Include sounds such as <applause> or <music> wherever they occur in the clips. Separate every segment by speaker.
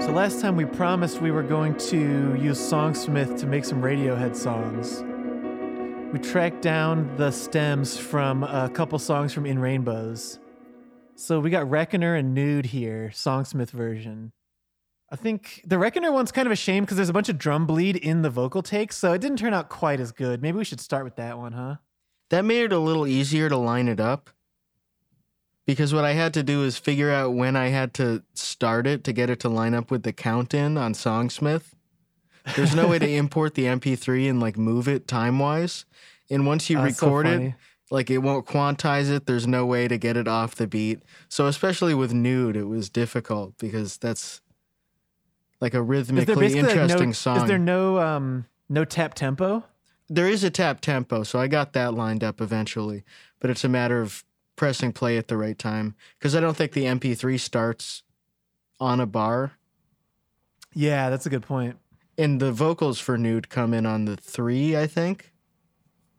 Speaker 1: So last time we promised we were going to use Songsmith to make some Radiohead songs. We tracked down the stems from a couple songs from In Rainbows. So we got Reckoner and Nude here, Songsmith version. I think the Reckoner one's kind of a shame because there's a bunch of drum bleed in the vocal takes, so it didn't turn out quite as good. Maybe we should start with that one, huh?
Speaker 2: That made it a little easier to line it up. Because what I had to do is figure out when I had to start it to get it to line up with the count in on Songsmith. There's no way to <laughs> import the MP3 and like move it time wise. And once you
Speaker 1: that's so
Speaker 2: record it, like it won't quantize it. There's no way to get it off the beat. So especially with nude, it was difficult because that's like a rhythmically
Speaker 1: basically like,
Speaker 2: interesting
Speaker 1: no,
Speaker 2: song.
Speaker 1: Is there no um no tap tempo?
Speaker 2: there is a tap tempo, so I got that lined up eventually. But it's a matter of pressing play at the right time because I don't think the MP3 starts on a bar,
Speaker 1: Yeah, that's a good point.
Speaker 2: and the vocals for nude come in on the three, I think,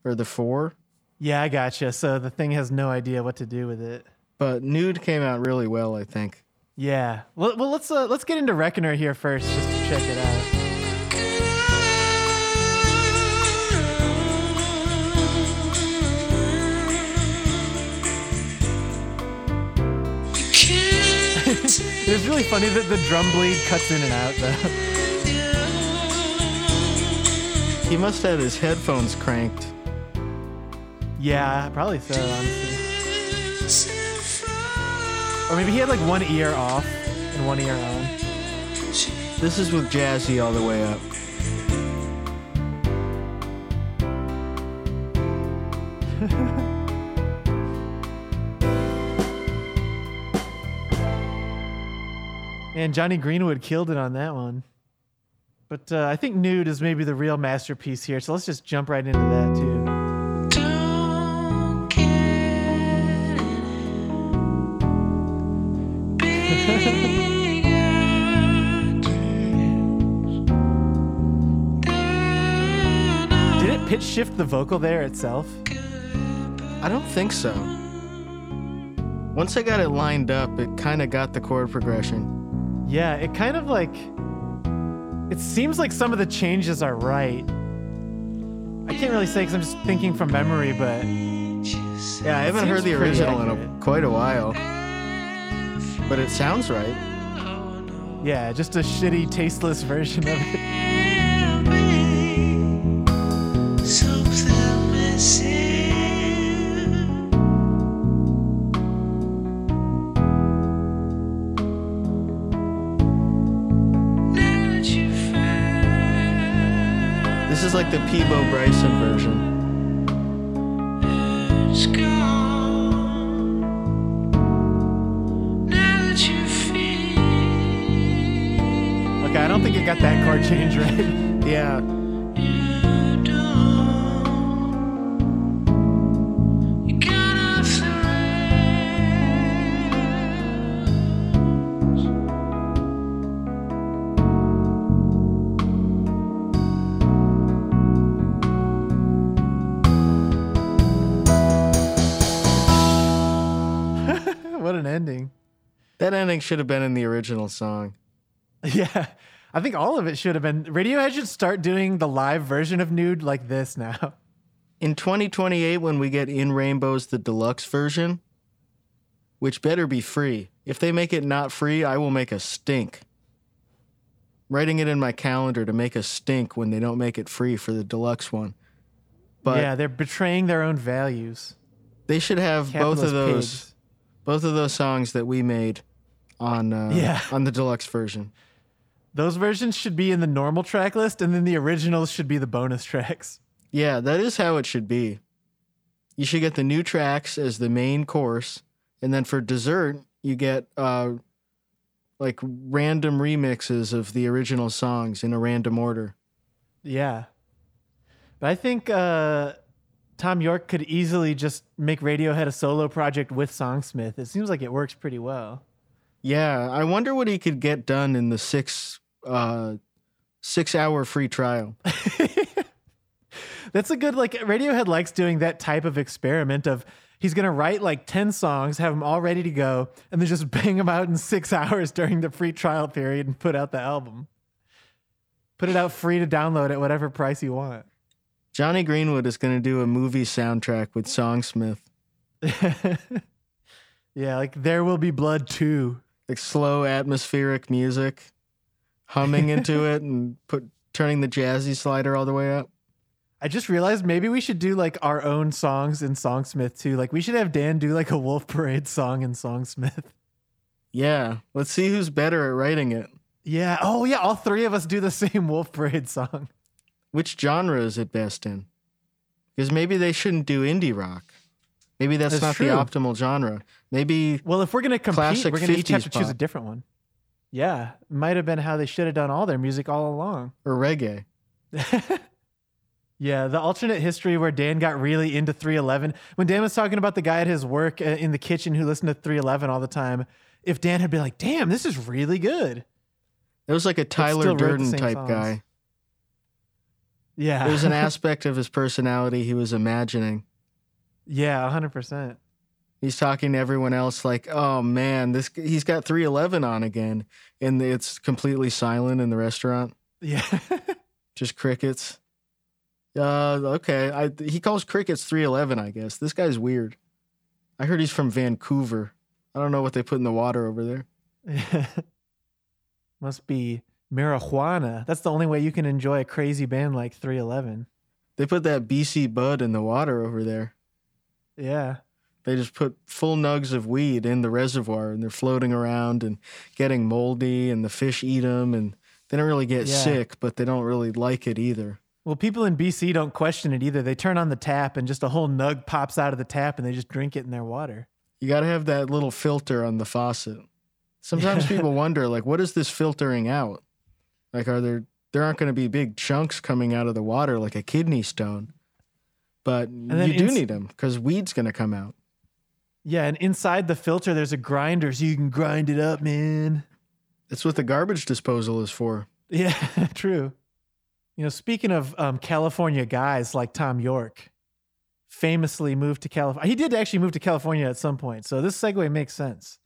Speaker 2: or the four.
Speaker 1: Yeah, I gotcha. So the thing has no idea what to do with it.
Speaker 2: But nude came out really well, I think.
Speaker 1: Yeah. Well, well let's uh, let's get into Reckoner here first, just to check it out. It's really funny that the drum bleed cuts in and out, though.
Speaker 2: He must have his headphones cranked.
Speaker 1: Yeah, probably so, honestly. Or maybe he had like one ear off and one ear on.
Speaker 2: This is with Jazzy all the way up. <laughs>
Speaker 1: And Jonny Greenwood killed it on that one. But uh, I think Nude is maybe the real masterpiece here, so let's just jump right into that too.
Speaker 3: Don't get bigger dreams than I
Speaker 1: Did it pitch shift the vocal there itself?
Speaker 2: I don't think so. Once I got it lined up, it kind of got the chord progression.
Speaker 1: Yeah, it kind of like. It seems like some of the changes are right. I can't really say because I'm just thinking from memory, but
Speaker 2: Yeah, I haven't heard the original in a, quite a while. But it sounds right.
Speaker 1: yeah, just a shitty, tasteless version of it.
Speaker 2: Like the Peabo Bryson version.
Speaker 3: it's gone. Now that you feel
Speaker 1: Okay, I don't think it got that chord change right. <laughs>
Speaker 2: Yeah, that ending should have been in the original song. <laughs>
Speaker 1: Yeah. I think all of it should have been. Radiohead should start doing the live version of Nude like this now. <laughs>
Speaker 2: In 2028, when we get In Rainbows, the deluxe version, which better be free. If they make it not free, I will make a stink. Writing it in my calendar to make a stink when they don't make it free for the deluxe one. But
Speaker 1: yeah, they're betraying their own values.
Speaker 2: they should have both of those
Speaker 1: pigs.
Speaker 2: both of those songs that we made on uh,
Speaker 1: Yeah.
Speaker 2: on the deluxe version.
Speaker 1: Those versions should be in the normal track list, and then the originals should be the bonus tracks.
Speaker 2: Yeah, that is how it should be. You should get the new tracks as the main course, and then for dessert, you get uh like random remixes of the original songs in a random order.
Speaker 1: Yeah. But I think uh, Thom Yorke could easily just make Radiohead a solo project with Songsmith. It seems like it works pretty well.
Speaker 2: Yeah, I wonder what he could get done in the six uh six hour free trial. <laughs>
Speaker 1: That's a good like Radiohead likes doing that type of experiment of He's gonna write like ten songs, have them all ready to go, and then just <laughs> bang them out in six <laughs> hours during the free trial period and put out the album. Put it out free to download at whatever price you want.
Speaker 2: Jonny Greenwood is going to do a movie soundtrack with Songsmith,
Speaker 1: yeah, like there will be blood too.
Speaker 2: Like slow atmospheric music, humming into <laughs> it and put turning the jazzy slider all the way up.
Speaker 1: I just realized maybe we should do like our own songs in Songsmith too. Like we should have Dan do like a Wolf Parade song in Songsmith.
Speaker 2: Yeah, let's see who's better at writing it.
Speaker 1: Yeah. Oh yeah, all three of us do the <laughs> same Wolf Parade song.
Speaker 2: Which genre is it best in? Because maybe they shouldn't do indie rock. Maybe that's,
Speaker 1: That's
Speaker 2: not
Speaker 1: true.
Speaker 2: the optimal genre. Maybe
Speaker 1: Well, if we're gonna compete, we're gonna each have
Speaker 2: 50s
Speaker 1: to choose a different one. Yeah, might have been how they should have done all their music all along.
Speaker 2: or reggae. <laughs>
Speaker 1: Yeah, the alternate history where Dan got really into 311. When Dan was talking about the guy at his work uh, in the kitchen who listened to 311 all the time, if Dan had been like, "Damn, this is really good,"
Speaker 2: It was like a Tyler
Speaker 1: still wrote the
Speaker 2: Durden type
Speaker 1: songs.
Speaker 2: guy.
Speaker 1: yeah,
Speaker 2: There was an <laughs> aspect of his personality he was imagining.
Speaker 1: Yeah, 100. percent
Speaker 2: He's talking to everyone else like, "Oh man, this he's got 311 on again," and it's completely silent in the restaurant,
Speaker 1: Yeah, <laughs>
Speaker 2: just crickets. Uh, okay. I he calls crickets 311. I guess this guy's weird. I heard he's from Vancouver. I don't know what they put in the water over there. <laughs>
Speaker 1: must be marijuana. That's the only way you can enjoy a crazy band like 311.
Speaker 2: They put that BC Bud in the water over there.
Speaker 1: Yeah,
Speaker 2: They just put full nugs of weed in the reservoir and they're floating around and getting moldy and the fish eat them and they don't really get
Speaker 1: Yeah.
Speaker 2: sick, but they don't really like it either.
Speaker 1: Well, people in BC don't question it either. They turn on the tap and just a whole nug pops out of the tap and they just drink it in their water.
Speaker 2: You got to have that little filter on the faucet. Sometimes <laughs> people wonder, like, what is this filtering out? Like, are there, there aren't going to be big chunks coming out of the water like a kidney stone, but you do
Speaker 1: ins-
Speaker 2: need them because weed's going to come out.
Speaker 1: Yeah, and inside the filter there's a grinder so you can grind it up, man.
Speaker 2: That's what the garbage disposal is for.
Speaker 1: Yeah, <laughs> true. You know, speaking of um, California guys like Thom Yorke, famously moved to California. He did actually move to California at some point, so this segue makes sense.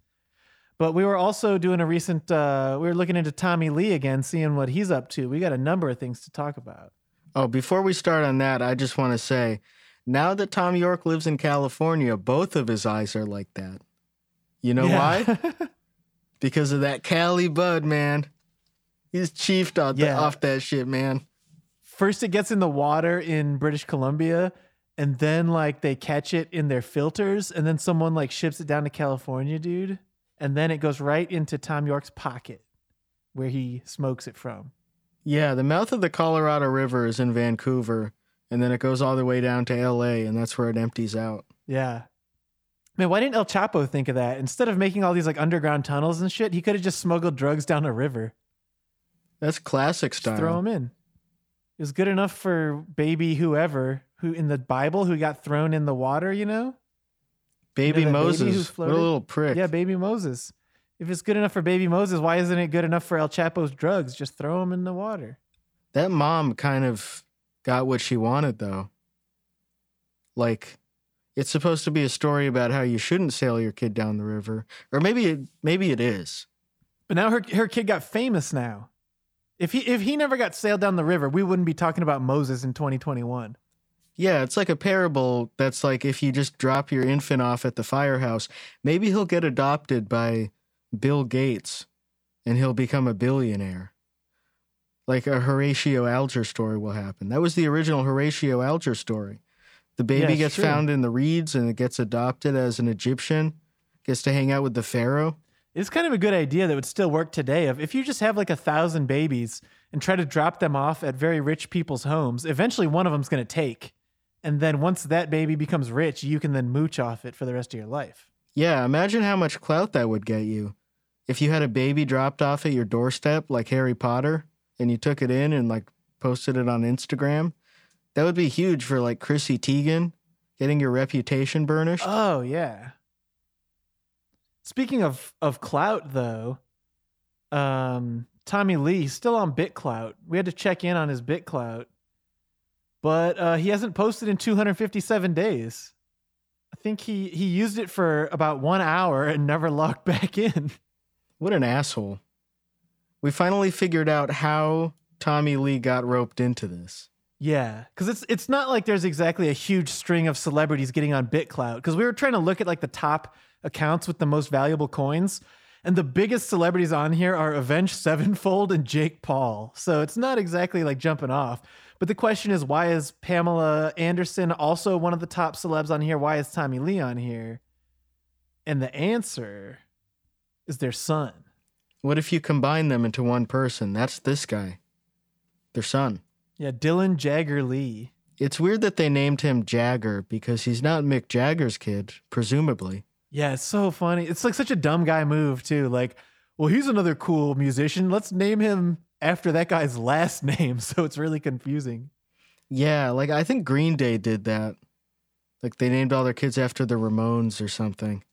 Speaker 1: But we were also doing a recent. Uh, we were looking into Tommy Lee again, seeing what he's up to. We got a number of things to talk about.
Speaker 2: Oh, before we start on that, I just want to say now that Thom Yorke lives in California, both of his eyes are like that. You know why?
Speaker 1: why? <laughs>
Speaker 2: Because of that Cali Bud, man. He's chiefed off,
Speaker 1: Yeah.
Speaker 2: off that shit, man.
Speaker 1: First, it gets in the water in British Columbia, and then like they catch it in their filters, and then someone like ships it down to California, dude, and then it goes right into Thom Yorke's pocket, where he smokes it from.
Speaker 2: Yeah, the mouth of the Colorado River is in Vancouver, and then it goes all the way down to LA, and that's where it empties out.
Speaker 1: Yeah. Man, why didn't El Chapo think of that? Instead of making all these like underground tunnels and shit, he could have just smuggled drugs down a river.
Speaker 2: That's classic
Speaker 1: Just
Speaker 2: style.
Speaker 1: throw them in. It was good enough for baby whoever who in the Bible who got thrown in the water, you know?
Speaker 2: Baby
Speaker 1: You know baby
Speaker 2: Moses.
Speaker 1: who
Speaker 2: what a little prick.
Speaker 1: Yeah, baby Moses. If it's good enough for baby Moses, why isn't it good enough for El Chapo's drugs? Just throw them in the water.
Speaker 2: That mom kind of got what she wanted, though. Like, it's supposed to be a story about how you shouldn't sail your kid down the river, or maybe it, maybe it is.
Speaker 1: But now her her kid got famous now. If he if he never got sailed down the river, we wouldn't be talking about Moses in 2021.
Speaker 2: Yeah, it's like a parable that's like if you just drop your infant off at the firehouse, maybe he'll get adopted by Bill Gates and he'll become a billionaire. Like a Horatio Alger story will happen. That was the original Horatio Alger story. The baby
Speaker 1: Yeah,
Speaker 2: gets
Speaker 1: true.
Speaker 2: found in the reeds and it gets adopted as an Egyptian, gets to hang out with the pharaoh.
Speaker 1: It's kind of a good idea that would still work today. If if you just have like a thousand babies and try to drop them off at very rich people's homes, eventually one of them's going to take. And then once that baby becomes rich, you can then mooch off it for the rest of your life.
Speaker 2: Yeah, imagine how much clout that would get you. If you had a baby dropped off at your doorstep like Harry Potter and you took it in and like posted it on Instagram, that would be huge for like Chrissy Teigen getting your reputation burnished.
Speaker 1: Oh yeah. Speaking of of clout though, um, Tommy Lee he's still on BitClout. We had to check in on his BitClout, but uh, he hasn't posted in 257 days. I think he he used it for about one hour and never logged <laughs> back in.
Speaker 2: What an asshole. We finally figured out how Tommy Lee got roped into this.
Speaker 1: Yeah, because it's it's not like there's exactly a huge string of celebrities getting on BitClout. Because we were trying to look at like the top accounts with the most valuable coins, and the biggest celebrities on here are Avenged Sevenfold and Jake Paul. So it's not exactly like jumping off. But the question is, why is Pamela Anderson also one of the top celebs on here? Why is Tommy Lee on here? And the answer is their son.
Speaker 2: What if you combine them into one person? That's this guy, their son.
Speaker 1: Yeah, Dylan Jagger Lee.
Speaker 2: It's weird that they named him Jagger because he's not Mick Jagger's kid, presumably.
Speaker 1: Yeah, it's so funny. It's like such a dumb guy move too. Like, well, he's another cool musician. Let's name him after that guy's last <laughs> name. So it's really confusing.
Speaker 2: Yeah, like I think Green Day did that. Like they named all their kids after the Ramones or something.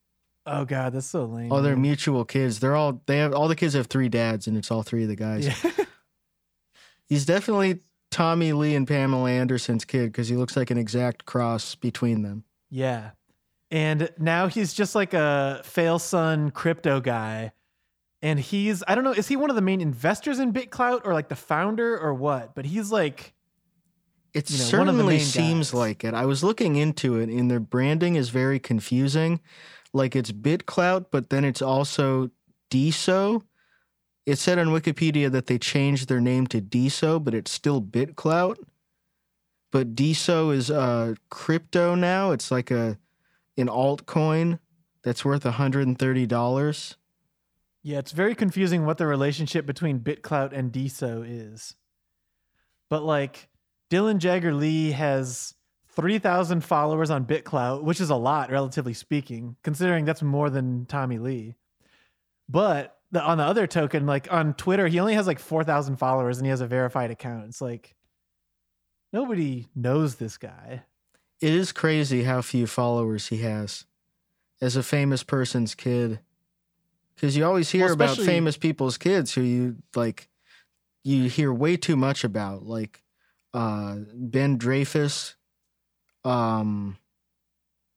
Speaker 1: Oh god, that's so lame.
Speaker 2: Oh, they're
Speaker 1: man.
Speaker 2: mutual kids. They're all they have all the kids have three dads and it's all three of the guys.
Speaker 1: Yeah. <laughs>
Speaker 2: He's definitely Tommy Lee and Pamela Anderson's kid because he looks like an exact cross between them.
Speaker 1: yeah. And now he's just like a fail son crypto guy. And he's I don't know, is he one of the main investors in BitClout or like the founder or what? But he's like
Speaker 2: It
Speaker 1: You know, one of the
Speaker 2: certainly seems
Speaker 1: guys.
Speaker 2: like it. I was looking into it, and their branding is very confusing. Like it's BitClout, but then it's also DSO. It said on Wikipedia that they changed their name to DSO, but it's still BitClout. But DSO is uh, crypto now. It's like a an altcoin that's worth $130.
Speaker 1: Yeah, it's very confusing what the relationship between BitClout and DSO is. But like Dylan Jagger Lee has 3,000 followers on BitClout, which is a lot, relatively speaking, considering that's more than Tommy Lee. But the, on the other token, like on Twitter, he only has like 4,000 followers and he has a verified account. It's like nobody knows this guy.
Speaker 2: It is crazy how few followers he has as a famous person's kid. Because you always hear
Speaker 1: Well,
Speaker 2: about famous people's kids who you like, you hear way too much about, like uh, Ben Dreyfus, um,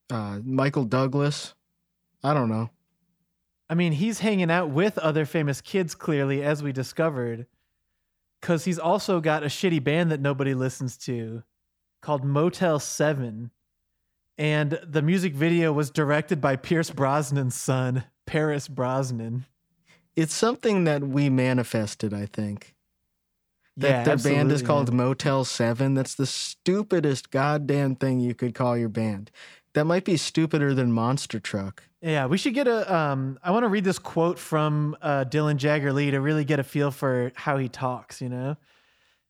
Speaker 2: uh, Michael Douglas. I don't know.
Speaker 1: I mean, he's hanging out with other famous kids, clearly, as we discovered, because he's also got a shitty band that nobody listens to called Motel 7. And the music video was directed by Pierce Brosnan's son, Paris Brosnan.
Speaker 2: It's something that we manifested, I think. That
Speaker 1: yeah,
Speaker 2: their band is called. Motel 7. That's the stupidest goddamn thing you could call your band. That might be stupider than Monster Truck.
Speaker 1: Yeah, we should get a. Um, I want to read this quote from uh, Dylan Jagger Lee to really get a feel for how he talks. You know,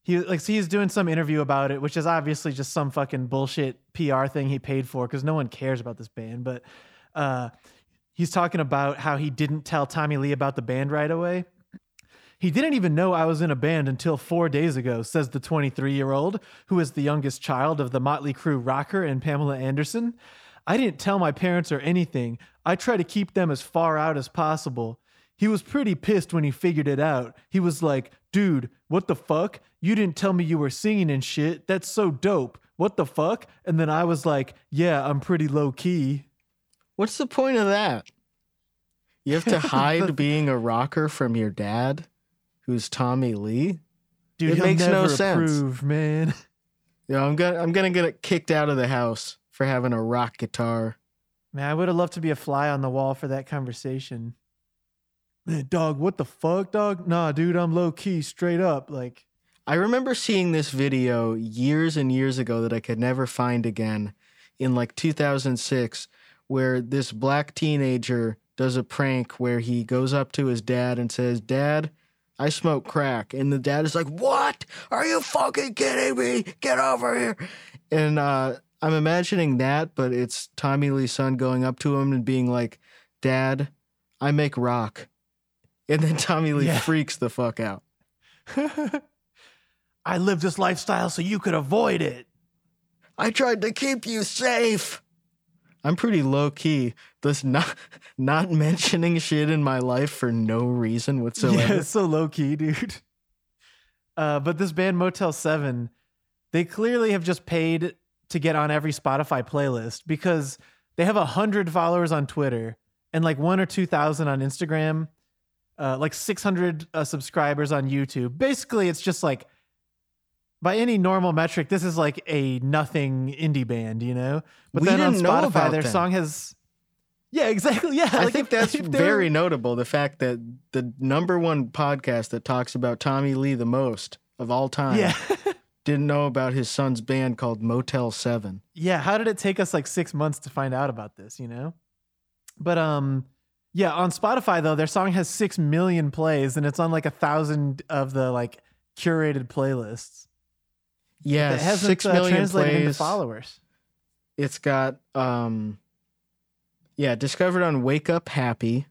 Speaker 1: he like so he's doing some interview about it, which is obviously just some fucking bullshit PR thing he paid for because no one cares about this band. But uh, he's talking about how he didn't tell Tommy Lee about the band right away. He didn't even know I was in a band until four days ago, says the 23 year old, who is the youngest child of the Motley Crue rocker and Pamela Anderson. I didn't tell my parents or anything. I try to keep them as far out as possible. He was pretty pissed when he figured it out. He was like, dude, what the fuck? You didn't tell me you were singing and shit. That's so dope. What the fuck? And then I was like, yeah, I'm pretty low key.
Speaker 2: What's the point of that? You have to <laughs> hide being a rocker from your dad, who's Tommy Lee.
Speaker 1: Dude,
Speaker 2: It
Speaker 1: he'll
Speaker 2: makes no sense.
Speaker 1: approve, man.
Speaker 2: You know, I'm gonna I'm gonna get kicked out of the house for having a rock guitar.
Speaker 1: Man, I would have loved to be a fly on the wall for that conversation. Man, dog, what the fuck, dog? Nah, dude, I'm low key, straight up. Like,
Speaker 2: I remember seeing this video years and years ago that I could never find again in like 2006, where this black teenager does a prank where he goes up to his dad and says, Dad, I smoke crack. And the dad is like, What? Are you fucking kidding me? Get over here. And uh, I'm imagining that, but it's Tommy Lee's son going up to him and being like, Dad, I make rock. And then Tommy Lee
Speaker 1: Yeah.
Speaker 2: freaks the fuck out. <laughs>
Speaker 1: I live this lifestyle so you could avoid it.
Speaker 2: I tried to keep you safe. I'm pretty low key. This not not mentioning shit in my life for no reason whatsoever.
Speaker 1: Yeah, it's so low key, dude. Uh, but this band Motel 7, they clearly have just paid to get on every Spotify playlist because They have a hundred followers on Twitter and like one or two thousand on Instagram, uh, like six hundred uh, subscribers on YouTube. Basically, it's just like by any normal metric, this is like a nothing indie band, you know. But
Speaker 2: We
Speaker 1: then on Spotify, their
Speaker 2: them.
Speaker 1: song has. Yeah, exactly. Yeah,
Speaker 2: I
Speaker 1: like,
Speaker 2: think
Speaker 1: if-
Speaker 2: that's
Speaker 1: if
Speaker 2: very notable. The fact that the number one podcast that talks about Tommy Lee the most of all time
Speaker 1: Yeah, <laughs>
Speaker 2: didn't know about his son's band called Motel 7.
Speaker 1: yeah. How did it take us like six months to find out about this? You know, but um, yeah. On Spotify though, their song has six million plays, and it's on like a thousand of the like curated playlists.
Speaker 2: Yeah,
Speaker 1: It hasn't
Speaker 2: six
Speaker 1: uh,
Speaker 2: million
Speaker 1: translated into followers.
Speaker 2: It's got um yeah, discovered on Wake Up Happy.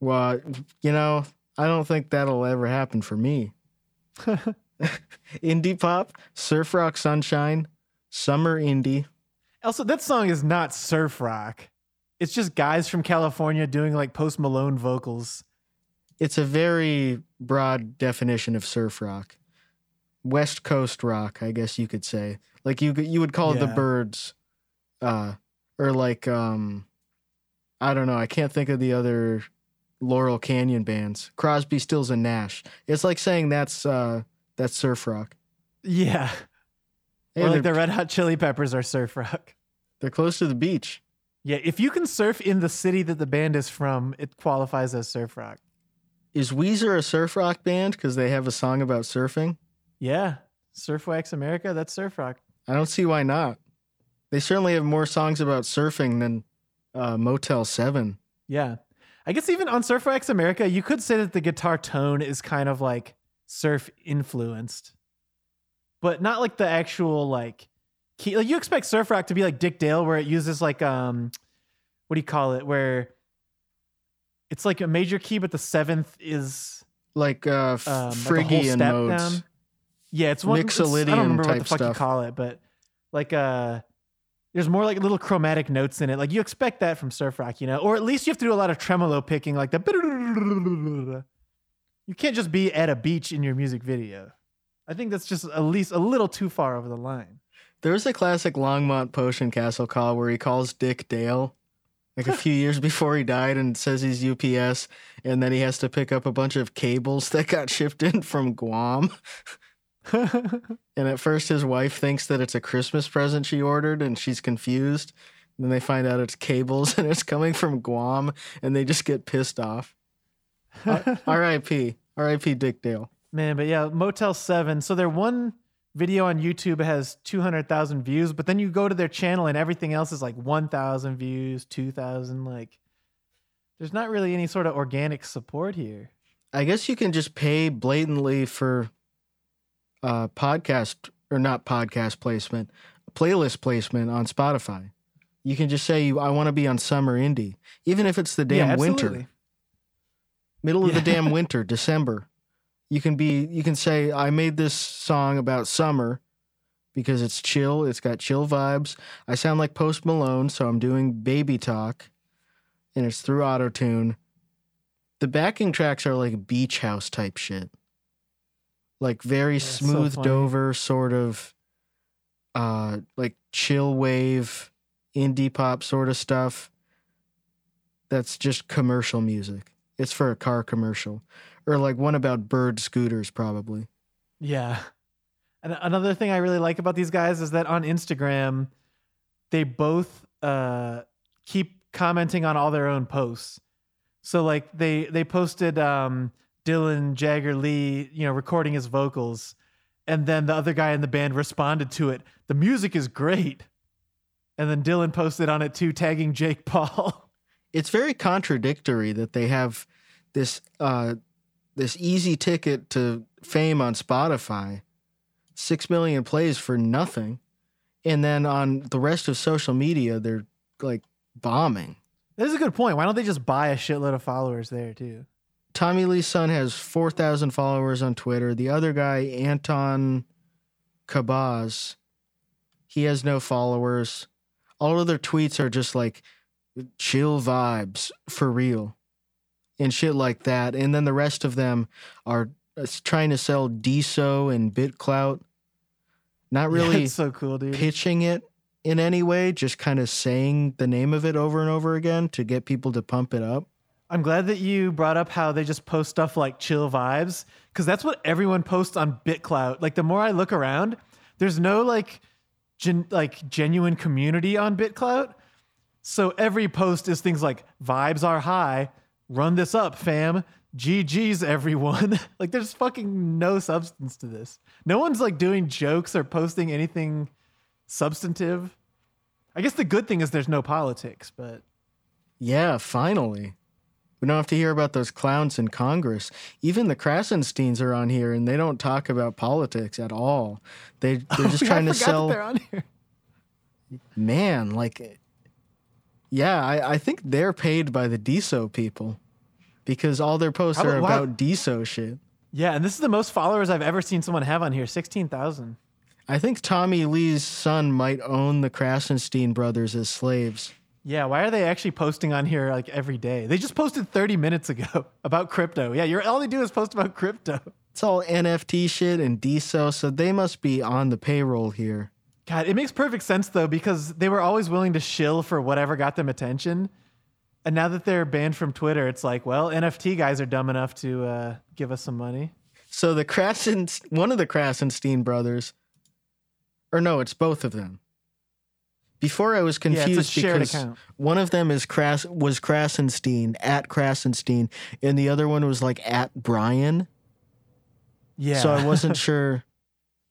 Speaker 2: Well, you know, I don't think that'll ever happen for me. <laughs> Indie pop, surf rock sunshine, summer indie.
Speaker 1: Also, that song is not surf rock. It's just guys from California doing like Post Malone vocals.
Speaker 2: It's a very broad definition of surf rock. West Coast rock, I guess you could say. Like you you would call the Byrds uh or like um I don't know, I can't think of the other Laurel Canyon bands. Crosby, Stills and Nash. It's like saying that's uh that's surf rock.
Speaker 1: Yeah.
Speaker 2: Hey,
Speaker 1: or like the Red Hot Chili Peppers are surf rock.
Speaker 2: they're close to the beach.
Speaker 1: Yeah, if you can surf in the city that the band is from, it qualifies as surf rock.
Speaker 2: Is Weezer a surf rock band because they have a song about surfing?
Speaker 1: Yeah. Surf Wax America, that's surf rock.
Speaker 2: I don't see why not. They certainly have more songs about surfing than uh, Motel 7.
Speaker 1: Yeah. I guess even on Surf Wax America, you could say that the guitar tone is kind of like surf influenced. But not like the actual like key. Like you expect surf rock to be like Dick Dale where it uses like um what do you call it? Where it's like a major key but the seventh is
Speaker 2: Like uh, f-
Speaker 1: um, like
Speaker 2: Phrygian
Speaker 1: step
Speaker 2: modes.
Speaker 1: down. Yeah, it's one. it's- I don't remember what the fuck you call it, but like uh, there's more like little chromatic notes in it. Like you expect that from surf rock, you know, or at least you have to do a lot of tremolo picking, like the. <laughs> You can't just be at a beach in your music video. I think that's just at least a little too far over the line.
Speaker 2: There's a classic Longmont Potion Castle call where he calls Dick Dale like a <laughs> few years before he died and says he's UPS, and then he has to pick up a bunch of cables that got shipped in from Guam. <laughs> And at first, his wife thinks that it's a Christmas present she ordered, and she's confused. Then they find out it's cables <laughs> and it's coming from Guam, and they just get pissed off. R.I.P. <laughs> R.I.P. Dick Dale.
Speaker 1: Man, but yeah, Motel 7. So their one video on YouTube has 200,000 views, but then you go to their channel and everything else is like 1,000 views, 2,000. Like, there's not really any sort of organic support here.
Speaker 2: I guess you can just pay blatantly for uh, podcast or not podcast placement, playlist placement on Spotify. You can just say, I want to be on summer indie, even if it's the damn
Speaker 1: yeah,
Speaker 2: winter. middle of the damn <laughs> winter, December. You can be you can say I made this song about summer because it's chill, it's got chill vibes. I sound like Post Malone, so I'm doing baby talk and it's through autotune. The backing tracks are like beach house type shit. Like very
Speaker 1: so
Speaker 2: smoothed
Speaker 1: funny.
Speaker 2: over sort of uh like chill wave indie pop sort of stuff. That's just commercial music. It's for a car commercial. Or like one about bird scooters, probably.
Speaker 1: Yeah. And another thing I really like about these guys is that on Instagram, they both uh, keep commenting on all their own posts. So like they they posted um, Dylan Jagger Lee, you know, recording his vocals, and then the other guy in the band responded to it. The music is great. And then Dylan posted on it too, tagging Jake Paul. <laughs>
Speaker 2: It's very contradictory that they have this uh this easy ticket to fame on Spotify. 6 million plays for nothing. And then on the rest of social media they're like bombing.
Speaker 1: That is a good point. Why don't they just buy a shitload of followers there too?
Speaker 2: Tommy Lee's son has 4,000 followers on Twitter. The other guy, Anton Kabaz, he has no followers. All of their tweets are just like chill vibes for real and shit like that. And then the rest of them are uh, trying to sell DSO and BitClout, not really
Speaker 1: it's so cool, dude.
Speaker 2: pitching it in any way, just kind of saying the name of it over and over again to get people to pump it up.
Speaker 1: I'm glad that you brought up how they just post stuff like chill vibes because that's what everyone posts on BitClout. Like the more I look around, there's no like gen- like genuine community on BitClout. So every post is things like vibes are high, run this up, fam. GG's everyone. <laughs> like there's fucking no substance to this. No one's like doing jokes or posting anything substantive. I guess the good thing is there's no politics, but
Speaker 2: Yeah, finally. We don't have to hear about those clowns in Congress. Even the Krassensteins are on here and they don't talk about politics at all. They they're <laughs> oh, just
Speaker 1: I
Speaker 2: trying to
Speaker 1: forgot that
Speaker 2: sell
Speaker 1: they're on here.
Speaker 2: man, like yeah, I, I think they're paid by the DSO people because all their posts
Speaker 1: How
Speaker 2: are
Speaker 1: about- why-
Speaker 2: about DSO shit.
Speaker 1: Yeah, and this is the most followers I've ever seen someone have on here 16,000.
Speaker 2: I think Tommy Lee's son might own the Krassenstein brothers as slaves.
Speaker 1: Yeah, why are they actually posting on here like every day? They just posted 30 minutes ago <laughs> about crypto. Yeah, you're all they do is post about crypto.
Speaker 2: It's all NFT shit and DSO, so they must be on the payroll here.
Speaker 1: God, it makes perfect sense though because they were always willing to shill for whatever got them attention. And now that they're banned from Twitter, it's like, well, NFT guys are dumb enough to uh, give us some money.
Speaker 2: So the Krasen, one of the Krassenstein brothers, or no, it's both of them. Before I was
Speaker 1: Yeah,
Speaker 2: confused
Speaker 1: shared
Speaker 2: because
Speaker 1: account.
Speaker 2: one of them is Kras was Krassenstein at Krassenstein, and the other one was like at Brian.
Speaker 1: Yeah.
Speaker 2: So I wasn't <laughs> sure,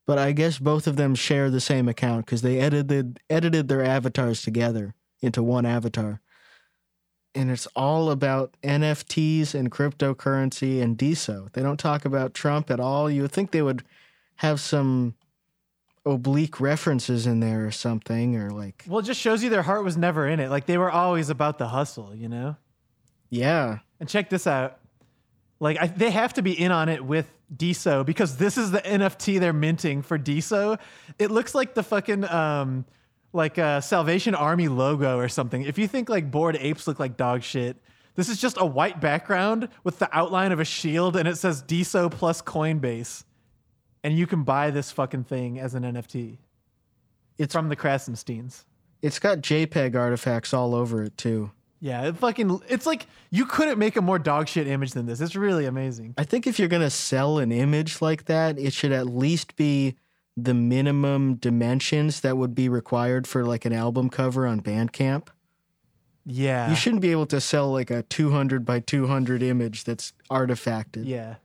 Speaker 2: but I guess both of them share the same account because they edited edited their avatars together into one avatar. And it's all about NFTs and cryptocurrency and DSO. They don't talk about Trump at all. You would think they would have some oblique references in there or something, or like,
Speaker 1: well, it just shows you their heart was never in it. Like they were always about the hustle, you know?
Speaker 2: yeah,
Speaker 1: And check this out. Like I, they have to be in on it with DSO because this is the NFT they're minting for DSO. It looks like the fucking um like a Salvation Army logo or something. If you think like bored apes look like dog shit, this is just a white background with the outline of a shield and it says DSO plus Coinbase. And you can buy this fucking thing as an NFT.
Speaker 2: It's-
Speaker 1: from the Krassensteins.
Speaker 2: it's got JPEG artifacts all over it too.
Speaker 1: Yeah, it fucking it's like you couldn't make a more dog shit image than this. It's really amazing.
Speaker 2: I think if you're gonna sell an image like that, it should at least be the minimum dimensions that would be required for like an album cover on Bandcamp.
Speaker 1: Yeah.
Speaker 2: You shouldn't be able to sell like a 200 by 200 image that's artifacted.
Speaker 1: Yeah.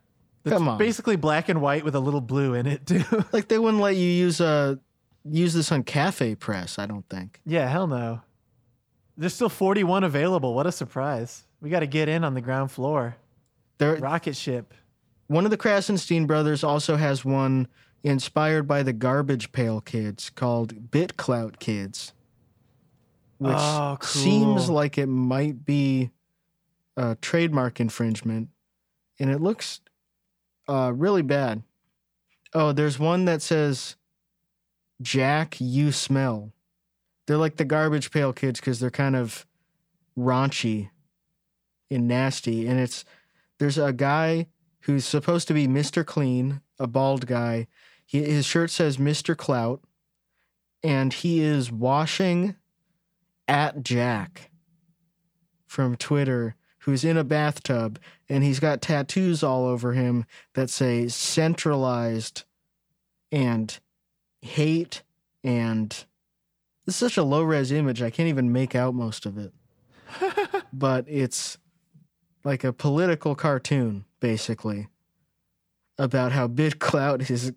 Speaker 1: That's
Speaker 2: Come on.
Speaker 1: basically black and white with a little blue in it <laughs> too.
Speaker 2: Like they wouldn't let you use uh use this on Cafe Press, I don't think.
Speaker 1: yeah, hell no. There's still 41 available. What a surprise. We got to get in on the ground floor.
Speaker 2: There
Speaker 1: Rocket ship.
Speaker 2: one of the Krassenstein brothers also has one inspired by the Garbage Pail Kids called BitClout Kids. Which
Speaker 1: Oh, cool.
Speaker 2: seems like it might be a trademark infringement. And it looks uh, really bad. Oh, there's one that says, Jack, you smell. They're like the Garbage Pail Kids because they're kind of raunchy and nasty. And it's, there's a guy who's supposed to be Mr. Clean, a bald guy. He, his shirt says Mr. Clout, and he is washing at Jack from Twitter, who's in a bathtub, and he's got tattoos all over him that say centralized and hate and it's such a low res image I can't even make out most of it. <laughs> but it's like a political cartoon, basically, about how BitClout <laughs> is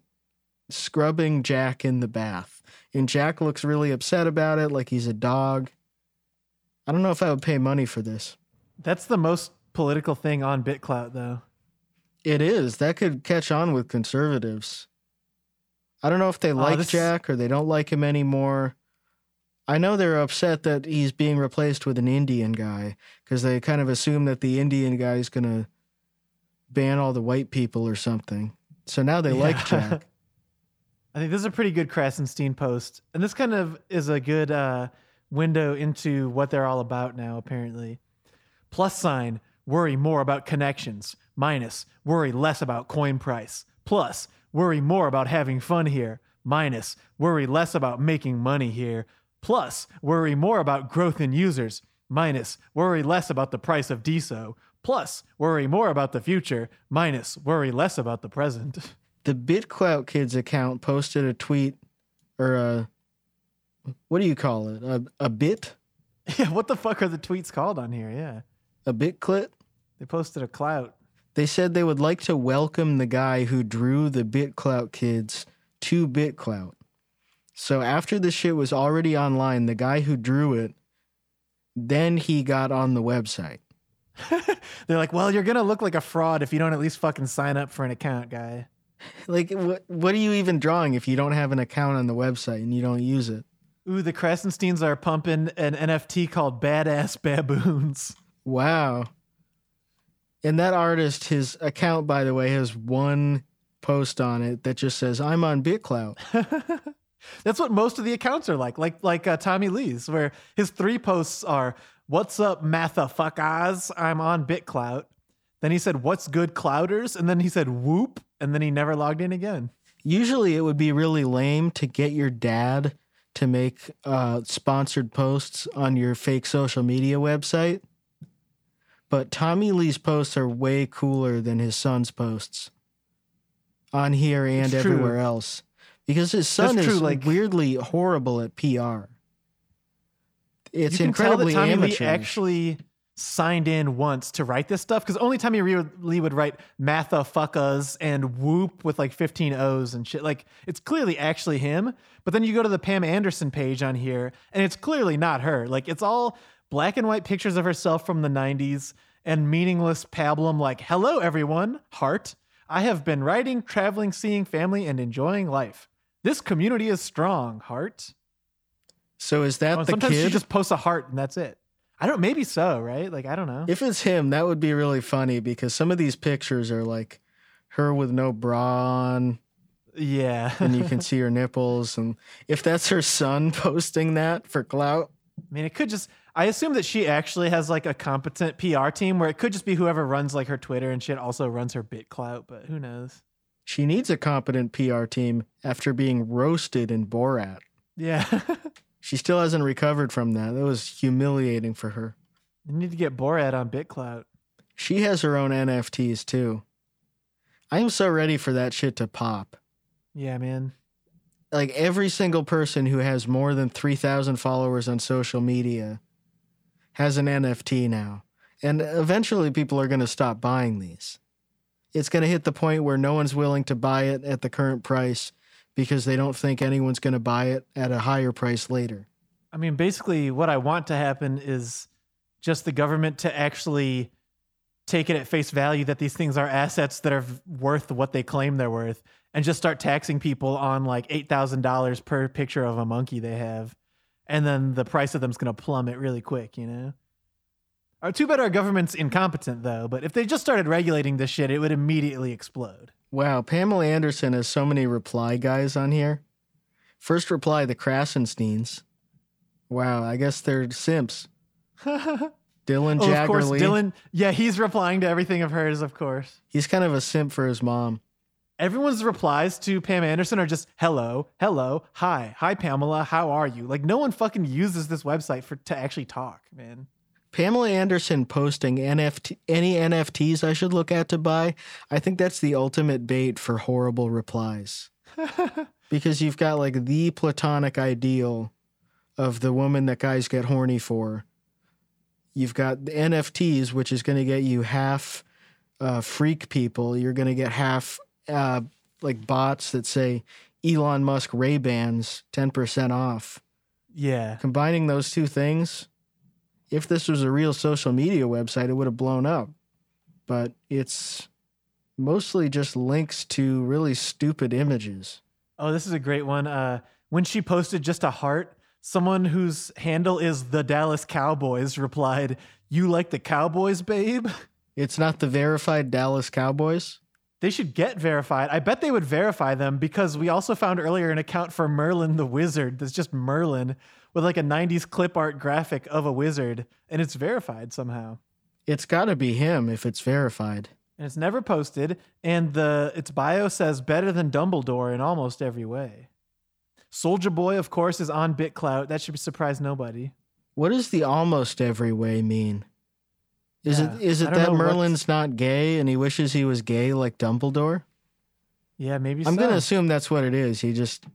Speaker 2: scrubbing Jack in the bath. And Jack looks really upset about it, like he's a dog. I don't know if I would pay money for this.
Speaker 1: That's the most political thing on BitClout though.
Speaker 2: It is. That could catch on with conservatives. I don't know if they like
Speaker 1: this-
Speaker 2: Jack or they don't like him anymore. I know they're upset that he's being replaced with an Indian guy because they kind of assume that the Indian guy is going to ban all the white people or something. So now they like Jack. <laughs>
Speaker 1: I think this is a pretty good Krassenstein post. And this kind of is a good uh, window into what they're all about now, apparently. Plus sign, worry more about connections. Minus, worry less about coin price. Plus, worry more about having fun here. Minus, worry less about making money here. Plus, worry more about growth in users. Minus, worry less about the price of DSO. Plus, worry more about the future. Minus, worry less about the present. <laughs>
Speaker 2: The BitClout Kids account posted a tweet or a what do you call it? A, a bit? <laughs>
Speaker 1: yeah, what the fuck are the tweets called on here? Yeah.
Speaker 2: A bit bitclit?
Speaker 1: They posted a clout.
Speaker 2: They said they would like to welcome the guy who drew the BitClout Kids to BitClout. So after the shit was already online, the guy who drew it, then he got on the website. <laughs>
Speaker 1: They're like, well, you're gonna look like a fraud if you don't at least fucking sign up for an account, guy. <laughs>
Speaker 2: Like, what, what are you even drawing if you don't have an account on the website and you don't use it?
Speaker 1: Ooh, the Krassensteins are pumping an NFT called Badass Baboons. <laughs>
Speaker 2: Wow. And that artist, his account, by the way, has one post on it that just says, I'm on BitClout. <laughs>
Speaker 1: That's what most of the accounts are like, like like uh, Tommy Lee's, where his three posts are, "What's up, matha mathafuckers? I'm on BitClout." Then he said, "What's good, clouders?" And then he said, "Whoop," and then he never logged in again.
Speaker 2: Usually it would be really lame to get your dad to make uh, sponsored posts on your fake social media website. But Tommy Lee's posts are way cooler than his son's posts on here and
Speaker 1: It's true.
Speaker 2: everywhere else. Because his son
Speaker 1: That's
Speaker 2: is
Speaker 1: true, like-
Speaker 2: weirdly horrible at PR. It's
Speaker 1: you can tell that
Speaker 2: incredibly
Speaker 1: Tommy Lee
Speaker 2: amateur.
Speaker 1: actually signed in once to write this stuff because only Tommy Lee would- write mathafuckas and whoop with like 15 O's and shit. Like it's clearly actually him. But then you go to the Pam Anderson page on here and it's clearly not her. Like it's all black and white pictures of herself from the 90s and meaningless pablum like, hello, everyone, heart. I have been writing, traveling, seeing family, and enjoying life. This community is strong, heart.
Speaker 2: so is that
Speaker 1: Oh,
Speaker 2: the
Speaker 1: sometimes
Speaker 2: kid?
Speaker 1: she just posts a heart and that's it. I don't. Maybe so, right? Like I don't know.
Speaker 2: If it's him, that would be really funny because some of these pictures are like her with no bra on
Speaker 1: yeah.
Speaker 2: and you <laughs> can see her nipples. And if that's her son <laughs> posting that for clout,
Speaker 1: I mean, it could just. I assume that she actually has like a competent PR team where it could just be whoever runs like her Twitter and shit also runs her BitClout, but who knows?
Speaker 2: she needs a competent PR team after being roasted in Borat.
Speaker 1: Yeah. <laughs>
Speaker 2: She still hasn't recovered from that. That was humiliating for her.
Speaker 1: you need to get Borat on BitClout.
Speaker 2: She has her own NFTs too. I am so ready for that shit to pop.
Speaker 1: Yeah, man.
Speaker 2: Like every single person who has more than 3,000 followers on social media has an NFT now. And eventually people are going to stop buying these. It's going to hit the point where no one's willing to buy it at the current price because they don't think anyone's going to buy it at a higher price later.
Speaker 1: I mean, basically, what I want to happen is just the government to actually take it at face value that these things are assets that are worth what they claim they're worth and just start taxing people on like $8,000 per picture of a monkey they have. And then the price of them's going to plummet really quick, you know? Uh, too bad our government's incompetent, though. But if they just started regulating this shit, it would immediately explode.
Speaker 2: Wow, Pamela Anderson has so many reply guys on here. First reply, the Krassensteins. Wow, I guess they're simps. <laughs> Dylan
Speaker 1: Oh, of course,
Speaker 2: Jagger Lee.
Speaker 1: Dylan. Yeah, he's replying to everything of hers, of course.
Speaker 2: He's kind of a simp for his mom.
Speaker 1: Everyone's replies to Pam Anderson are just hello, hello, hi, hi Pamela, how are you? Like no one fucking uses this website for to actually talk, man.
Speaker 2: Pamela Anderson posting NFT, any NFTs I should look at to buy. I think that's the ultimate bait for horrible replies. <laughs> because you've got like the platonic ideal of the woman that guys get horny for. You've got the NFTs, which is going to get you half uh, freak people. You're going to get half uh, like bots that say Elon Musk Ray Bans 10% off.
Speaker 1: Yeah.
Speaker 2: Combining those two things, if this was a real social media website, it would have blown up. But it's mostly just links to really stupid images.
Speaker 1: Oh, this is a great one. Uh, when she posted just a heart, someone whose handle is the Dallas Cowboys replied, "You like the Cowboys, babe?"
Speaker 2: It's not the verified Dallas Cowboys.
Speaker 1: They should get verified. I bet they would verify them because we also found earlier an account for Merlin the Wizard that's just Merlin with like a 90s clip art graphic of a wizard and it's verified somehow.
Speaker 2: It's got to be him if it's verified.
Speaker 1: And it's never posted and the its bio says better than Dumbledore in almost every way. Soldier Boy, of course, is on BitClout. That should surprise nobody.
Speaker 2: What does the almost every way mean? Is
Speaker 1: Yeah,
Speaker 2: it is it that
Speaker 1: know what's-
Speaker 2: Merlin's not gay and he wishes he was gay like Dumbledore?
Speaker 1: Yeah, maybe
Speaker 2: I'm
Speaker 1: so.
Speaker 2: gonna assume that's what it is. He just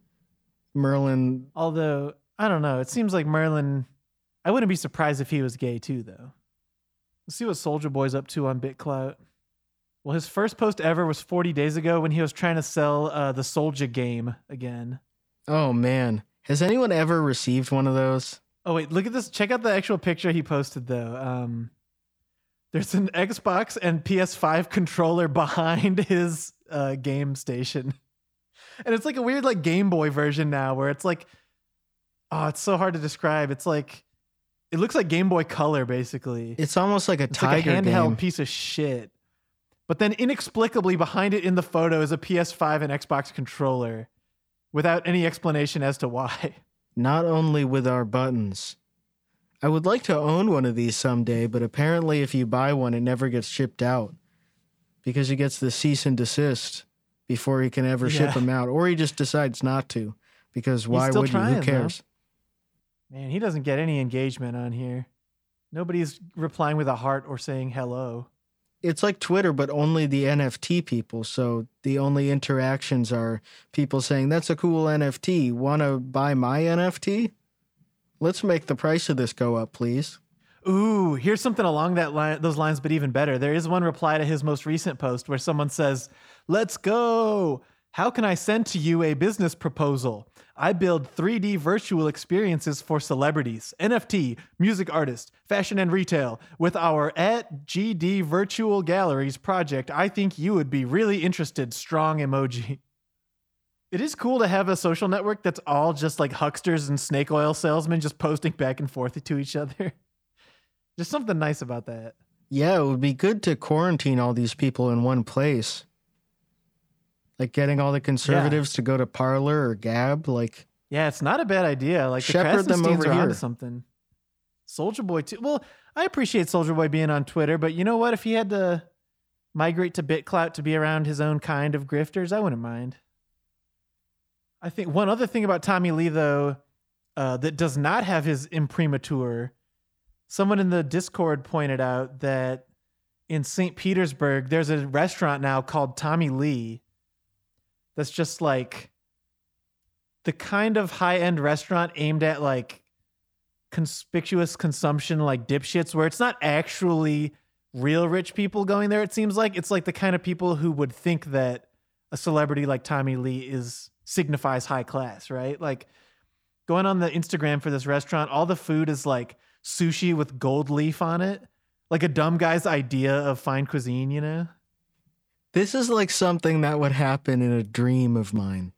Speaker 2: Merlin.
Speaker 1: Although, I don't know. It seems like Merlin, I wouldn't be surprised if he was gay too, though. Let's see what Soldier Boy's up to on BitClout. Well, his first post ever was 40 days ago when he was trying to sell uh, the Soldier game again.
Speaker 2: Oh man, has anyone ever received one of those?
Speaker 1: Oh wait, look at this. Check out the actual picture he posted though. Um, there's an Xbox and PS5 controller behind <laughs> his uh, game station, and it's like a weird like Game Boy version now, where it's like, oh, it's so hard to describe. It's like, it looks like Game Boy Color basically.
Speaker 2: It's almost like a
Speaker 1: It's like a
Speaker 2: tiger
Speaker 1: handheld
Speaker 2: game.
Speaker 1: piece of shit. But then inexplicably behind it in the photo is a PS5 and Xbox controller, without any explanation as to why. <laughs>
Speaker 2: Not only with our buttons. I would like to own one of these someday, but apparently, if you buy one, it never gets shipped out because he gets the cease and desist before he can ever ship them out, or he just decides not to because why would you?
Speaker 1: trying,
Speaker 2: Who
Speaker 1: though.
Speaker 2: cares?
Speaker 1: Man, he doesn't get any engagement on here. Nobody's replying with a heart or saying hello.
Speaker 2: It's like Twitter, but only the NFT people. So the only interactions are people saying, That's a cool NFT. Want to buy my NFT? Let's make the price of this go up, please.
Speaker 1: Ooh, here's something along that line, those lines, but even better. There is one reply to his most recent post where someone says, "Let's go. How can I send to you a business proposal? I build 3D virtual experiences for celebrities, NFT, music artists, fashion and retail. With our at GD Virtual Galleries project, I think you would be really interested." Strong emoji. <laughs> It is cool to have a social network that's all just like hucksters and snake oil salesmen just posting back and forth to each other. <laughs> There's something nice about that.
Speaker 2: Yeah, it would be good to quarantine all these people in one place. Like getting all the conservatives to go to Parler or Gab. Like,
Speaker 1: Yeah, it's not a bad idea. Like the
Speaker 2: Shepherd them over here.
Speaker 1: something. Soldier Boy too. Well, I appreciate Soldier Boy being on Twitter, but you know what? If he had to migrate to BitClout to be around his own kind of grifters, I wouldn't mind. I think one other thing about Tommy Lee though, uh, that does not have his imprimatur. Someone in the Discord pointed out that in St. Petersburg, there's a restaurant now called Tommy Lee. That's just like the kind of high end restaurant aimed at like conspicuous consumption, like dipshits, where it's not actually real rich people going there. It seems like it's like the kind of people who would think that a celebrity like Tommy Lee is signifies high class, right? Like going on the Instagram for this restaurant, all the food is like sushi with gold leaf on it, like a dumb guy's idea of fine cuisine, you know?
Speaker 2: this is like something that would happen in a dream of mine.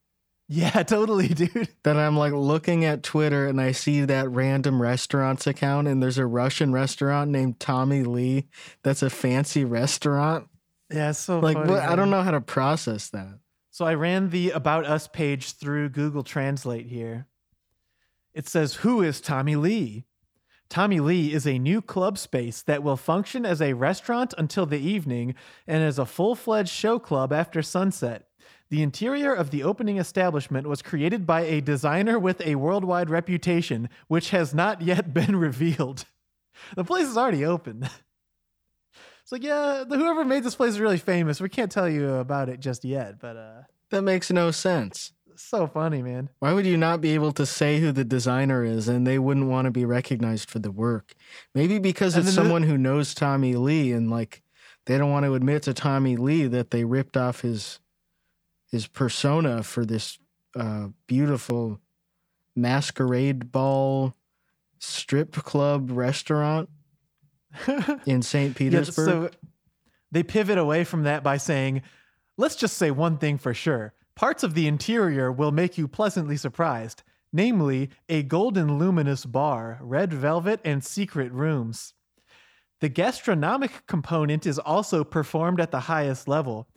Speaker 1: Yeah, <laughs> totally, dude.
Speaker 2: That I'm like looking at Twitter and I see that random restaurants account and there's a Russian restaurant named Tommy Lee that's a fancy restaurant.
Speaker 1: Yeah, so
Speaker 2: Like,
Speaker 1: funny,
Speaker 2: what? I don't know how to process that.
Speaker 1: So I ran the About Us page through Google Translate here. It says, Who is Tommy Lee? Tommy Lee is a new club space that will function as a restaurant until the evening and as a full fledged show club after sunset. The interior of the opening establishment was created by a designer with a worldwide reputation, which has not yet <laughs> been revealed. The place is already open. It's like, yeah, the, whoever made this place is really famous. We can't tell you about it just yet, but uh,
Speaker 2: That makes no sense.
Speaker 1: so funny, man.
Speaker 2: Why would you not be able to say who the designer is and they wouldn't want to be recognized for the work? Maybe because
Speaker 1: And
Speaker 2: it's
Speaker 1: then the-
Speaker 2: someone who knows Tommy Lee and like they don't want to admit to Tommy Lee that they ripped off his his persona for this uh, beautiful masquerade ball strip club restaurant <laughs> in St.
Speaker 1: Yeah,
Speaker 2: Petersburg.
Speaker 1: so they pivot away from that by saying, let's just say one thing for sure. Parts of the interior will make you pleasantly surprised, namely a golden luminous bar, red velvet, and secret rooms. The gastronomic component is also performed at the highest level.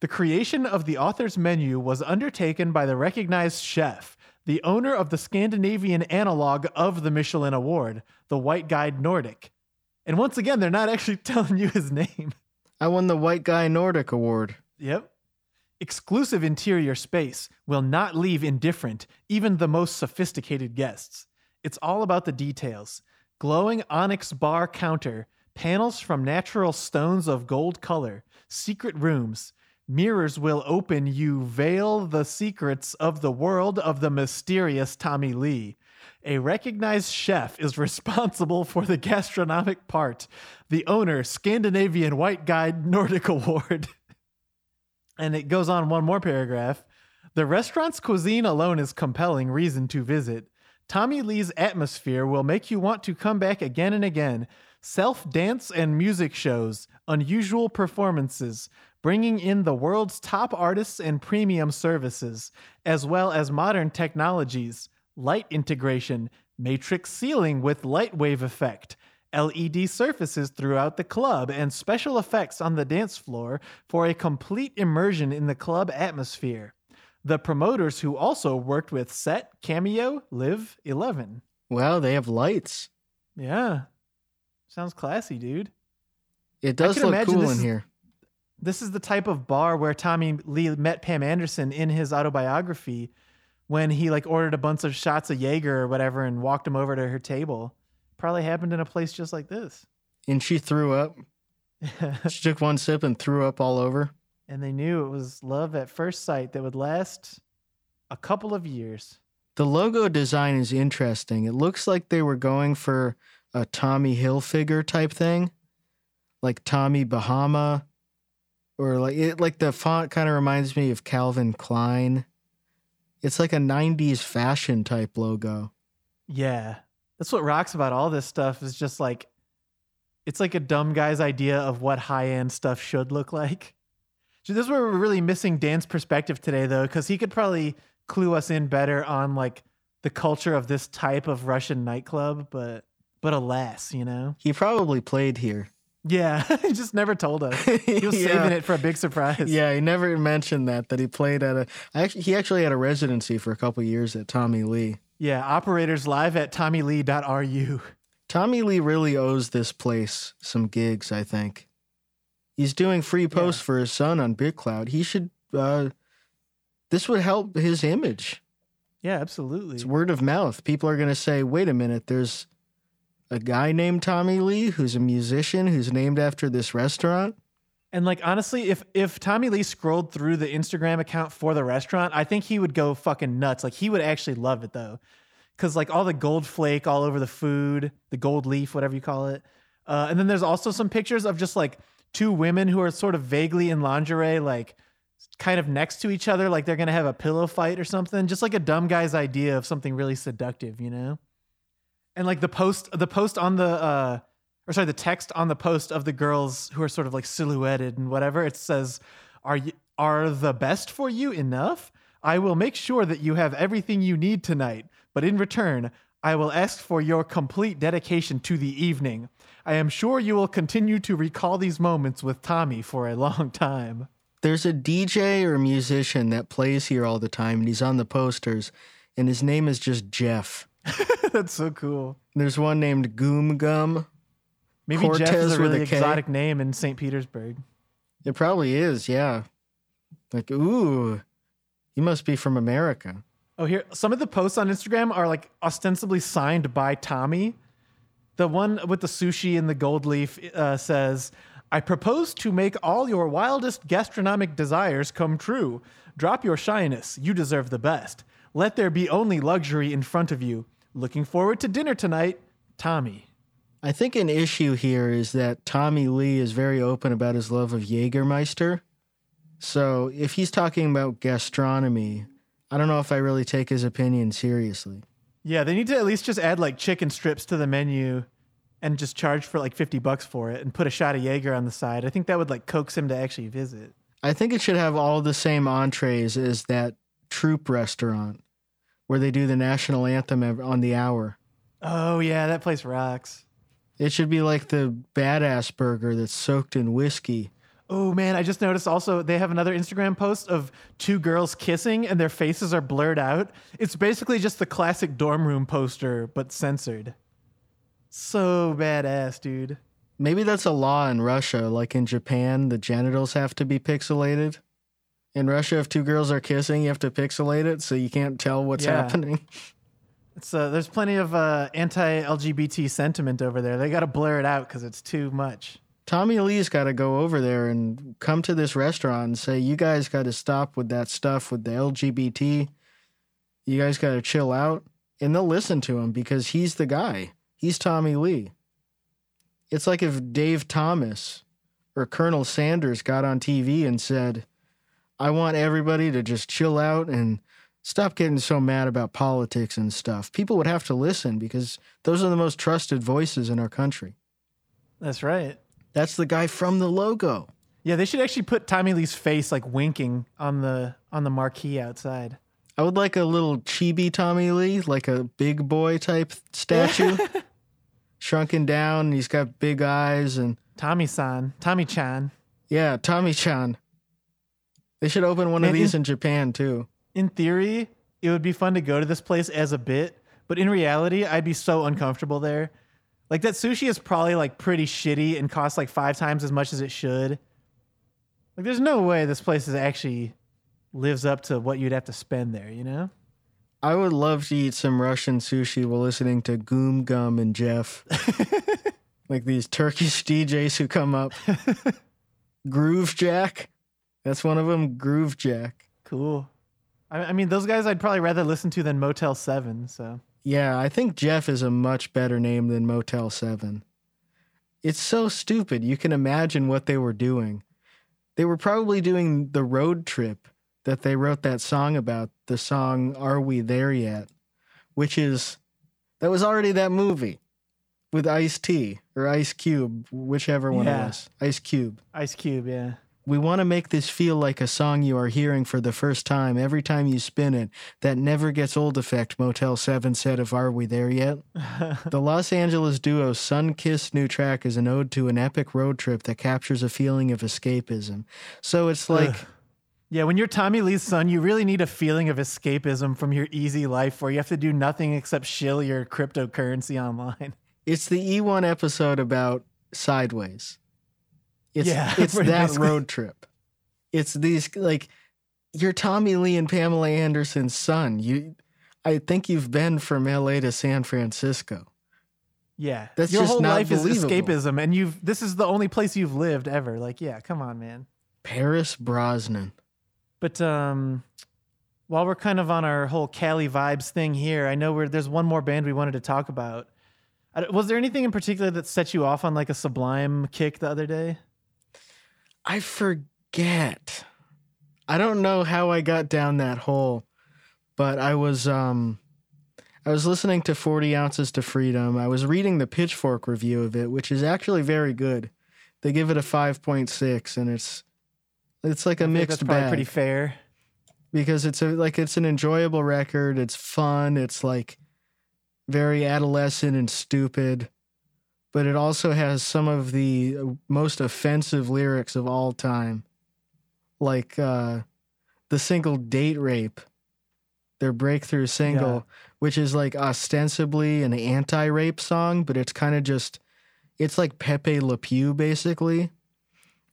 Speaker 1: The creation of the author's menu was undertaken by the recognized chef, the owner of the Scandinavian analog of the Michelin Award, the White Guide Nordic. And once again, they're not actually <laughs> telling you his name.
Speaker 2: I won the White Guy Nordic Award.
Speaker 1: Yep. Exclusive interior space will not leave indifferent even the most sophisticated guests. It's all about the details. Glowing onyx bar counter, panels from natural stones of gold color, secret rooms. Mirrors will open you veil the secrets of the world of the mysterious Tommy Lee. A recognized chef is <laughs> responsible for the gastronomic part. The owner, Scandinavian White Guide <laughs> Nordic Award. and it goes on one more paragraph. The restaurant's cuisine alone is compelling reason to visit. Tommy Lee's atmosphere will make you want to come back again and again. Self dance and music shows, unusual performances, bringing in the world's top artists and premium services, as well as modern technologies, light integration, matrix ceiling with light wave effect, LED surfaces throughout the club, and special effects on the dance floor for a complete immersion in the club atmosphere. The promoters who also worked with Set, Cameo, Live 11.
Speaker 2: Wow, they have lights.
Speaker 1: Yeah. Sounds classy, dude.
Speaker 2: It does look cool in
Speaker 1: is-
Speaker 2: here.
Speaker 1: This is the type of bar where Tommy Lee met Pam Anderson in his autobiography when he like ordered a bunch of shots of Jaeger or whatever and walked him over to her table. Probably happened in a place just like this.
Speaker 2: And she threw up. <laughs> She took one sip and threw up all over.
Speaker 1: and they knew it was love at first sight that would last a couple of years.
Speaker 2: The logo design is interesting. It looks like they were going for a Tommy Hilfiger type thing, like Tommy Bahama, or like it. Like the font kind of reminds me of Calvin Klein. It's like a '90s fashion type logo.
Speaker 1: Yeah. That's what rocks about all this stuff is just like it's like a dumb guy's idea of what high-end stuff should look like. So this is where we're really missing Dan's perspective today though cuz he could probably clue us in better on like the culture of this type of Russian nightclub, but but alas, you know.
Speaker 2: He probably played here.
Speaker 1: Yeah, <laughs> he just never told us. <laughs> He was
Speaker 2: Yeah.
Speaker 1: saving it for a big surprise.
Speaker 2: Yeah, he never mentioned that that he played at a. Actually, he actually had a residency for a couple years at Tommy Lee.
Speaker 1: Yeah, operators live at tommylee.ru.
Speaker 2: Tommy Lee really owes this place some gigs, I think. He's doing free posts for his son on BitClout. He should uh this would help his image.
Speaker 1: Yeah, absolutely.
Speaker 2: It's word of mouth. People are going to say, "Wait a minute, there's a guy named Tommy Lee who's a musician who's named after this restaurant."
Speaker 1: And like honestly, if if Tommy Lee scrolled through the Instagram account for the restaurant, I think he would go fucking nuts. Like he would actually love it though, because like all the gold flake all over the food, the gold leaf, whatever you call it. Uh, and then there's also some pictures of just like two women who are sort of vaguely in lingerie, like kind of next to each other, like they're gonna have a pillow fight or something. Just like a dumb guy's idea of something really seductive, you know. And like the post, the post on the uh, or sorry, the text on the post of the girls who are sort of like silhouetted and whatever, it says, "Are you are the best for you enough? I will make sure that you have everything you need tonight, but in return, I will ask for your complete dedication to the evening. I am sure you will continue to recall these moments with Tommy for a long time."
Speaker 2: There's a DJ or musician that plays here all the time and he's on the posters and his name is just Jeff. <laughs>
Speaker 1: That's so cool.
Speaker 2: There's one named Goom Gum.
Speaker 1: Maybe Jeff
Speaker 2: Cortez
Speaker 1: is a
Speaker 2: with a
Speaker 1: really
Speaker 2: K.
Speaker 1: exotic name in St. Petersburg.
Speaker 2: It probably is, yeah. Like, ooh, he must be from America.
Speaker 1: Oh, here some of the posts on Instagram are like ostensibly signed by Tommy. The one with the sushi and the gold leaf uh, says, "I propose to make all your wildest gastronomic desires come true. Drop your shyness. You deserve the best. Let there be only luxury in front of you. Looking forward to dinner tonight, Tommy."
Speaker 2: I think an issue here is that Tommy Lee is very open about his love of Jägermeister. So if he's talking about gastronomy, I don't know if I really take his opinion seriously.
Speaker 1: Yeah, they need to at least just add like chicken strips to the menu and just charge for like 50 bucks for it and put a shot of Jaeger on the side. I think that would like coax him to actually visit.
Speaker 2: I think it should have all the same entrees as that Troop restaurant where they do the national anthem on the hour.
Speaker 1: Oh, yeah, that place rocks.
Speaker 2: It should be like the badass burger that's soaked in whiskey.
Speaker 1: Oh man, I just noticed also they have another Instagram post of two girls kissing and their faces are blurred out. It's basically just the classic dorm room poster, but censored. So badass, dude.
Speaker 2: Maybe that's a law in Russia. Like in Japan, the genitals have to be pixelated. In Russia, if two girls are kissing, you have to pixelate it so you can't tell what's
Speaker 1: Yeah.
Speaker 2: happening.
Speaker 1: It's uh, there's plenty of uh, anti-LGBT sentiment over there. They got to blur it out because it's too much.
Speaker 2: Tommy Lee's got to go over there and come to this restaurant and say, "You guys got to stop with that stuff with the LGBT. You guys got to chill out." And they'll listen to him because he's the guy. He's Tommy Lee. It's like if Dave Thomas or Colonel Sanders got on TV and said, "I want everybody to just chill out and stop getting so mad about politics and stuff." People would have to listen because those are the most trusted voices in our country.
Speaker 1: That's right.
Speaker 2: That's the guy from the logo.
Speaker 1: Yeah, they should actually put Tommy Lee's face like winking on the on the marquee outside.
Speaker 2: I would like a little chibi Tommy Lee, like a big boy type statue, <laughs> shrunken down. He's got big eyes and
Speaker 1: Tommy San, Tommy Chan.
Speaker 2: yeah, Tommy Chan. They should open one
Speaker 1: Man,
Speaker 2: of these
Speaker 1: in-
Speaker 2: in Japan too.
Speaker 1: In theory, it would be fun to go to this place as a bit, but in reality, I'd be so uncomfortable there. Like that sushi is probably like pretty shitty and costs like five times as much as it should. Like there's no way this place is actually lives up to what you'd have to spend there, you know?
Speaker 2: I would love to eat some Russian sushi while listening to Goom Gum and Jeff. <laughs> like these Turkish DJs who come up. <laughs> Groove Jack. That's one of them, Groove Jack.
Speaker 1: Cool. I, I mean, those guys I'd probably rather listen to than Motel 7, so.
Speaker 2: Yeah, I think Jeff is a much better name than Motel 7. It's so stupid. You can imagine what they were doing. They were probably doing the road trip that they wrote that song about, the song Are We There Yet? Which is, that was already that movie with Ice T or Ice Cube, whichever one
Speaker 1: Yeah.
Speaker 2: it was. Ice Cube.
Speaker 1: Ice Cube, yeah.
Speaker 2: We want to make this feel like a song you are hearing for the first time every time you spin it. That never gets old effect, Motel 7 said of Are We There Yet? <laughs> the Los Angeles duo Sun Kissed new track is an ode to an epic road trip that captures a feeling of escapism. So it's like,
Speaker 1: Yeah, when you're Tommy Lee's son, you really need a feeling of escapism from your easy life where you have to do nothing except shill your cryptocurrency online.
Speaker 2: it's the E1 episode about Sideways. It's,
Speaker 1: Yeah, <laughs>
Speaker 2: it's that
Speaker 1: basically.
Speaker 2: road trip. It's these, like, you're Tommy Lee and Pamela Anderson's son. You, I think you've been from LA to San Francisco.
Speaker 1: Yeah.
Speaker 2: That's
Speaker 1: your
Speaker 2: just
Speaker 1: whole life is escapism and you've this is the only place you've lived ever. Like, yeah, come on, man.
Speaker 2: Paris Brosnan.
Speaker 1: But um while we're kind of on our whole Cali vibes thing here, I know we're, there's one more band we wanted to talk about. Was there anything in particular that set you off on like a Sublime kick the other day?
Speaker 2: I forget. I don't know how I got down that hole, but I was um I was listening to 40 ounces to freedom. I was reading the Pitchfork review of it, which is actually very good. They give it a 5.6 and it's it's like a
Speaker 1: I think
Speaker 2: mixed
Speaker 1: that's probably
Speaker 2: bag
Speaker 1: pretty fair.
Speaker 2: because it's a like it's an enjoyable record. It's fun. It's like very adolescent and stupid, but it also has some of the uh, most offensive lyrics of all time, like uh, the single "Date Rape," their breakthrough single,
Speaker 1: Yeah.
Speaker 2: which is like ostensibly an anti-rape song, but it's kind of just it's like Pepe Le Pew basically.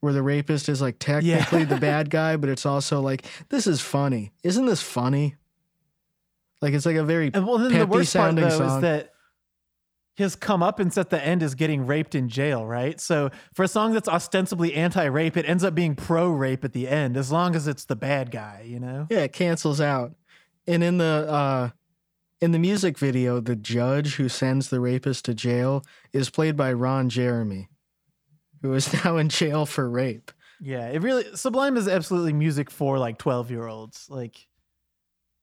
Speaker 2: Where the rapist is like technically the <laughs> bad guy, but it's also like this is funny. Isn't this funny? Like it's like a very
Speaker 1: And well, then the worst part though
Speaker 2: song.
Speaker 1: is that his comeuppance at the end is getting raped in jail, right? So for a song that's ostensibly anti-rape, it ends up being pro-rape at the end, as long as it's the bad guy, you know?
Speaker 2: yeah, it cancels out. And in the uh in the music video, the judge who sends the rapist to jail is played by Ron Jeremy, who is <laughs> now in jail for rape.
Speaker 1: Yeah, it really Sublime is absolutely music for like 12-year-olds. Like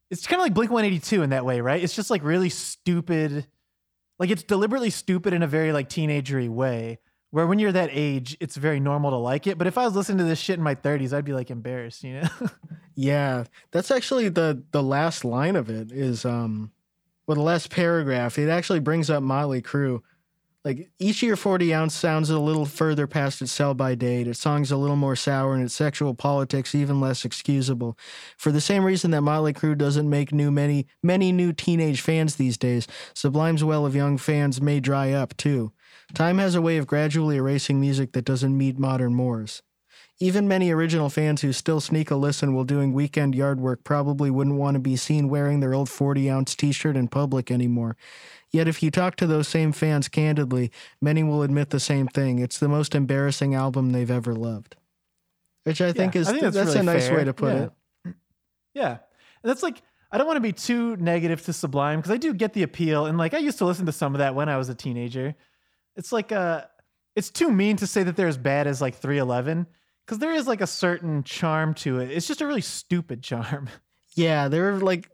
Speaker 1: it's kind of like Blink 182 in that way, right? It's just like really stupid. Like it's deliberately stupid in a very like teenagery way. Where when you're that age, it's very normal to like it. But if I was listening to this shit in my 30s, I'd be like embarrassed, you know? <laughs>
Speaker 2: Yeah, that's actually the the last line of it is um well the last paragraph. It actually brings up Motley Crue. Like each year, 40 ounce sounds a little further past its sell by date. Its song's a little more sour and its sexual politics even less excusable. For the same reason that Motley Crue doesn't make new many many new teenage fans these days, Sublime's well of young fans may dry up too. Time has a way of gradually erasing music that doesn't meet modern mores. Even many original fans who still sneak a listen while doing weekend yard work probably wouldn't want to be seen wearing their old 40 ounce t shirt in public anymore. Yet, if you talk to those same fans candidly, many will admit the same thing. It's the most embarrassing album they've ever loved. Which I think
Speaker 1: Yeah,
Speaker 2: is
Speaker 1: I think
Speaker 2: that's,
Speaker 1: that's
Speaker 2: a nice
Speaker 1: fair.
Speaker 2: way to put
Speaker 1: Yeah.
Speaker 2: it.
Speaker 1: Yeah. And that's like, I don't want to be too negative to Sublime because I do get the appeal. And like, I used to listen to some of that when I was a teenager. It's like, uh, it's too mean to say that they're as bad as like 311 because there is like a certain charm to it. It's just a really stupid charm. <laughs>
Speaker 2: Yeah, they were like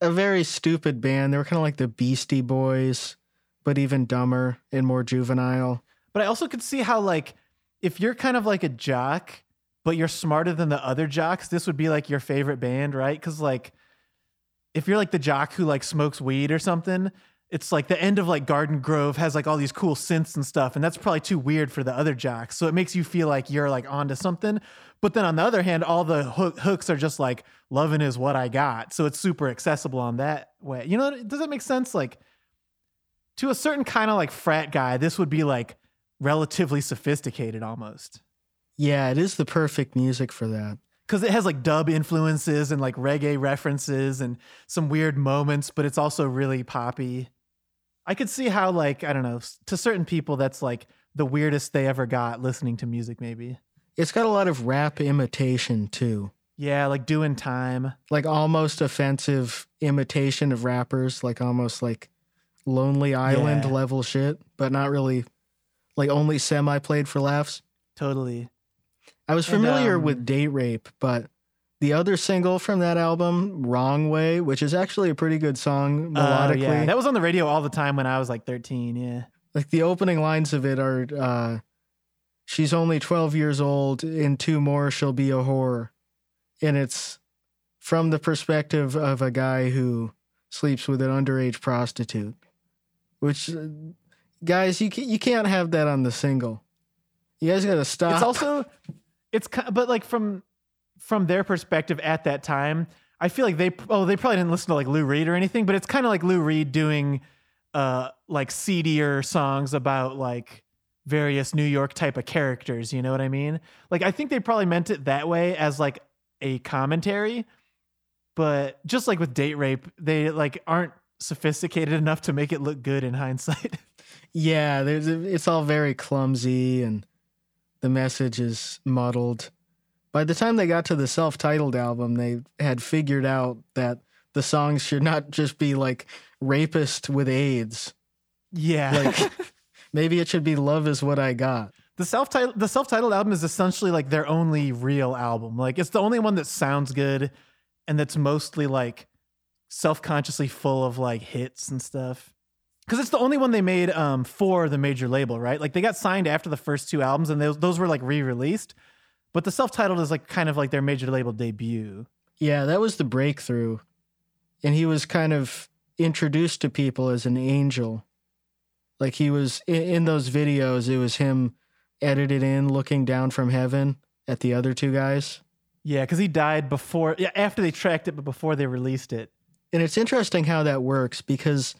Speaker 2: a very stupid band. They were kind of like the Beastie Boys, but even dumber and more juvenile.
Speaker 1: But I also could see how like if you're kind of like a jock, but you're smarter than the other jocks, this would be like your favorite band, right? Because like if you're like the jock who like smokes weed or something, it's like the end of like Garden Grove has like all these cool synths and stuff, and that's probably too weird for the other jocks. So it makes you feel like you're like onto something. But then on the other hand, all the hook, hooks are just like loving is what I got. So it's super accessible on that way. You know, does that make sense? Like to a certain kind of like frat guy, this would be like relatively sophisticated almost.
Speaker 2: Yeah, it is the perfect music for that.
Speaker 1: Because it has like dub influences and like reggae references and some weird moments, but it's also really poppy. I could see how, like, I don't know, to certain people, that's like the weirdest they ever got listening to music, maybe.
Speaker 2: It's got a lot of rap imitation too.
Speaker 1: Yeah, like doing time.
Speaker 2: Like almost offensive imitation of rappers, like almost like Lonely Island
Speaker 1: Yeah.
Speaker 2: level shit, but not really like only semi played for laughs.
Speaker 1: Totally.
Speaker 2: I was
Speaker 1: And,
Speaker 2: familiar
Speaker 1: um,
Speaker 2: with Date Rape, but the other single from that album, Wrong Way, which is actually a pretty good song
Speaker 1: Oh,
Speaker 2: melodically.
Speaker 1: yeah. That was on the radio all the time when I was like 13. Yeah.
Speaker 2: like the opening lines of it are uh she's only 12 years old in two more she'll be a whore and it's from the perspective of a guy who sleeps with an underage prostitute which uh, guys you ca- you can't have that on the single you guys got to stop
Speaker 1: It's also, it's but like from from their perspective at that time, I feel like they oh they probably didn't listen to like Lou Reed or anything, but it's kind of like Lou Reed doing uh like seedier songs about like various New York type of characters. You know what I mean? Like I think they probably meant it that way as like a commentary, but just like with date rape, they like aren't sophisticated enough to make it look good in hindsight. <laughs>
Speaker 2: yeah there's it's all very clumsy and the message is muddled by the time they got to the self-titled album they had figured out that the songs should not just be like rapist with aids
Speaker 1: yeah.
Speaker 2: like <laughs> maybe it should be love is what i got
Speaker 1: The self title the self titled album is essentially like their only real album. Like it's the only one that sounds good and that's mostly like self consciously full of like hits and stuff. Because it's the only one they made um, for the major label, right? Like they got signed after the first two albums and those those were like re released. But the self titled is like kind of like their major label debut.
Speaker 2: yeah that was the breakthrough and he was kind of introduced to people as an angel like he was in, in those videos it was him edited in looking down from heaven at the other two guys
Speaker 1: Yeah, because he died before, yeah, after they tracked it, but before they released it.
Speaker 2: And it's interesting how that works because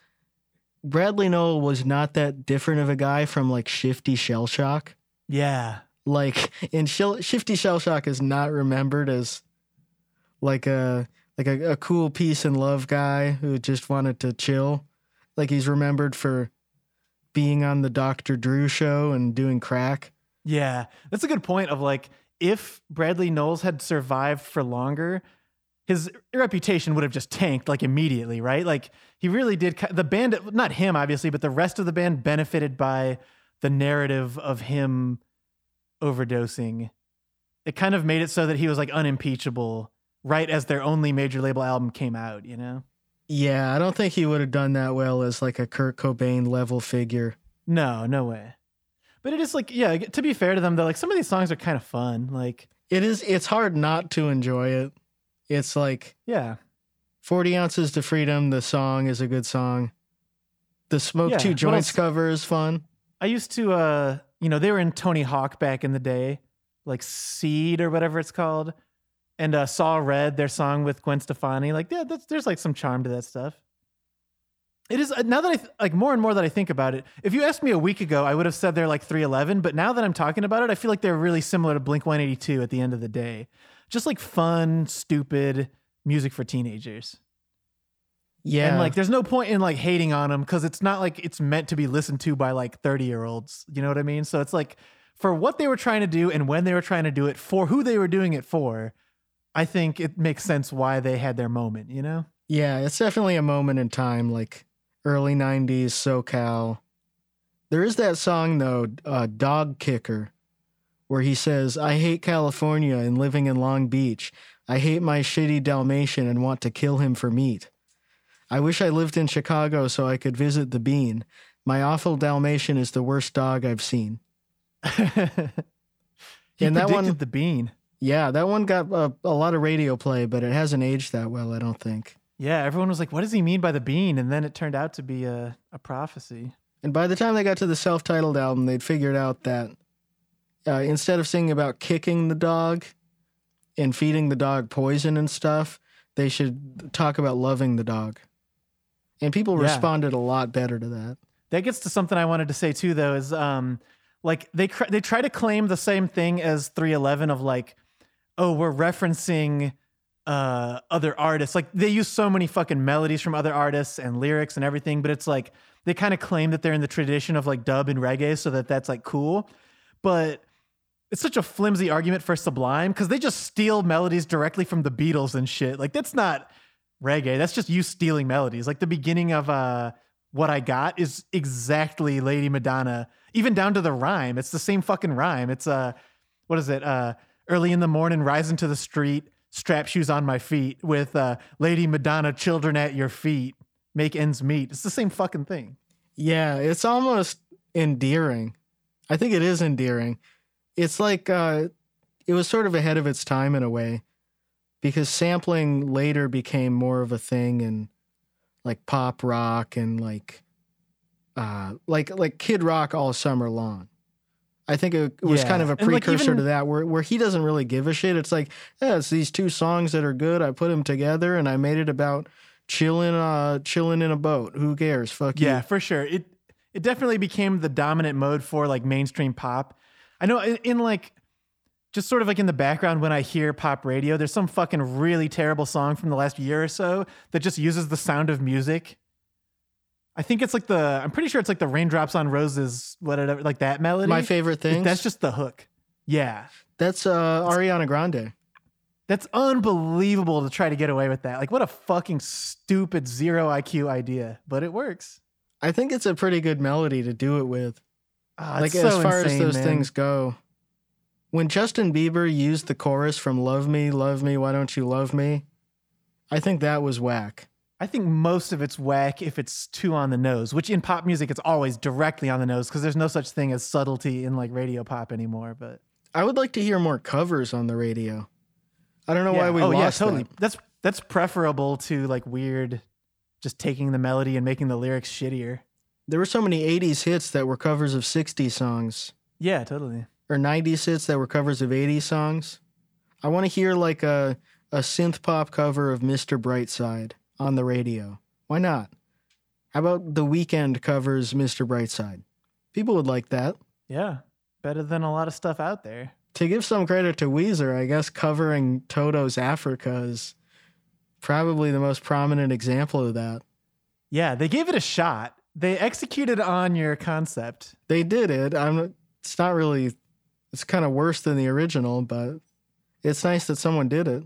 Speaker 2: Bradley Nowell was not that different of a guy from like Shifty Shellshock.
Speaker 1: Yeah.
Speaker 2: Like, Shil- Shifty Shellshock is not remembered as like a like a, a cool peace and love guy who just wanted to chill. Like he's remembered for being on the Dr. Drew show and doing crack.
Speaker 1: Yeah, that's a good point. Of like, if Bradley Nowell had survived for longer, his reputation would have just tanked like immediately, right? Like he really did. The band, not him obviously, but the rest of the band benefited by the narrative of him overdosing. It kind of made it so that he was like unimpeachable right as their only major label album came out. You know?
Speaker 2: Yeah, I don't think he would have done that well as like a Kurt Cobain level figure.
Speaker 1: No, no way. But it is like, yeah. To be fair to them, though, like some of these songs are kind of fun. Like,
Speaker 2: It is. It's hard not to enjoy it. It's like
Speaker 1: yeah.
Speaker 2: 40 ounces to freedom. The song is a good song. The smoke
Speaker 1: Yeah,
Speaker 2: two joints cover is fun.
Speaker 1: I used to, uh, you know, they were in Tony Hawk back in the day, like Seed or whatever it's called, and uh, Saw Red, their song with Gwen Stefani. Like, yeah, there's like some charm to that stuff. It is now that I th- like more and more that I think about it. If you asked me a week ago, I would have said they're like 311. But now that I'm talking about it, I feel like they're really similar to Blink 182 at the end of the day. Just like fun, stupid music for teenagers.
Speaker 2: Yeah.
Speaker 1: And like, there's no point in like hating on them because it's not like it's meant to be listened to by like 30 year olds. You know what I mean? So it's like for what they were trying to do and when they were trying to do it for who they were doing it for, I think it makes sense why they had their moment, you know?
Speaker 2: Yeah, it's definitely a moment in time, like early 90s SoCal. There is that song, though, uh, Dog Kicker, where he says, I hate California and living in Long Beach. I hate my shitty Dalmatian and want to kill him for meat. I wish I lived in Chicago so I could visit the bean. My awful Dalmatian is the worst dog I've seen. <laughs>
Speaker 1: he
Speaker 2: And that one-
Speaker 1: the bean.
Speaker 2: Yeah, that one got a, a lot of radio play, but it hasn't aged that well, I don't think.
Speaker 1: Yeah, everyone was like, what does he mean by the bean? And then it turned out to be a, a prophecy.
Speaker 2: And by the time they got to the self titled album, they'd figured out that uh, instead of singing about kicking the dog and feeding the dog poison and stuff, they should talk about loving the dog. And people
Speaker 1: Yeah.
Speaker 2: responded a lot better to that.
Speaker 1: That gets to something I wanted to say too, though, is um, like they cr- they try to claim the same thing as 311 of like, oh, we're referencing uh other artists. Like they use so many fucking melodies from other artists and lyrics and everything, but it's like they kind of claim that they're in the tradition of like dub and reggae, so that that's like cool. But it's such a flimsy argument for Sublime because they just steal melodies directly from the Beatles and shit. Like that's not reggae. That's just you stealing melodies. Like the beginning of uh what I got is exactly Lady Madonna, even down to the rhyme. It's the same fucking rhyme. It's uh what is it? Uh early in the morning, rising to the street, strap shoes on my feet with uh Lady Madonna, children at your feet, make ends meet. It's the same fucking thing.
Speaker 2: Yeah, it's almost endearing. I think it is endearing. It's like uh, it was sort of ahead of its time in a way because sampling later became more of a thing in like pop rock and like uh, like like Kid Rock all summer long. I think it, was
Speaker 1: Yeah,
Speaker 2: kind of a
Speaker 1: and, like,
Speaker 2: precursor
Speaker 1: even-
Speaker 2: to that, where where he doesn't really give a shit. It's like, yeah, it's these two songs that are good. I put them together, and I made it about chilling, uh, chilling in a boat. Who cares? Fuck you.
Speaker 1: Yeah, for sure. It it definitely became the dominant mode for like mainstream pop. I know in, in like just sort of like in the background when I hear pop radio, there's some fucking really terrible song from the last year or so that just uses the sound of music. I think it's like the I'm pretty sure it's like the raindrops on roses, whatever, like that melody.
Speaker 2: My favorite thing.
Speaker 1: That's just the hook. Yeah.
Speaker 2: That's uh, Ariana Grande.
Speaker 1: That's unbelievable to try to get away with that. Like, what a fucking stupid zero IQ idea, but it works.
Speaker 2: I think it's a pretty good melody to do it with.
Speaker 1: Ah,
Speaker 2: like
Speaker 1: it's
Speaker 2: as
Speaker 1: so
Speaker 2: far as those
Speaker 1: man.
Speaker 2: things go. When Justin Bieber used the chorus from "Love Me, Love Me, Why Don't You Love Me," I think that was whack.
Speaker 1: I think most of it's whack if it's too on the nose, which in pop music it's always directly on the nose because there's no such thing as subtlety in like radio pop anymore. But
Speaker 2: I would like to hear more covers on the radio. I don't know
Speaker 1: yeah.
Speaker 2: why we
Speaker 1: oh
Speaker 2: lost
Speaker 1: yeah, totally.
Speaker 2: that.
Speaker 1: That's that's preferable to like weird, just taking the melody and making the lyrics shittier.
Speaker 2: There were so many '80s hits that were covers of '60s songs,
Speaker 1: Yeah, totally.
Speaker 2: Or '90s hits that were covers of '80s songs. I want to hear like a a synth pop cover of "Mr. Brightside" on the radio. Why not? How about the Weeknd covers "Mr. Brightside"? People would like that.
Speaker 1: Yeah, better than a lot of stuff out there.
Speaker 2: to give some credit to Weezer, I guess covering Toto's Africa is probably the most prominent example of that.
Speaker 1: Yeah, they gave it a shot. They executed on your concept.
Speaker 2: They did it. I'm. It's not really. It's kind of worse than the original, but it's nice that someone did it.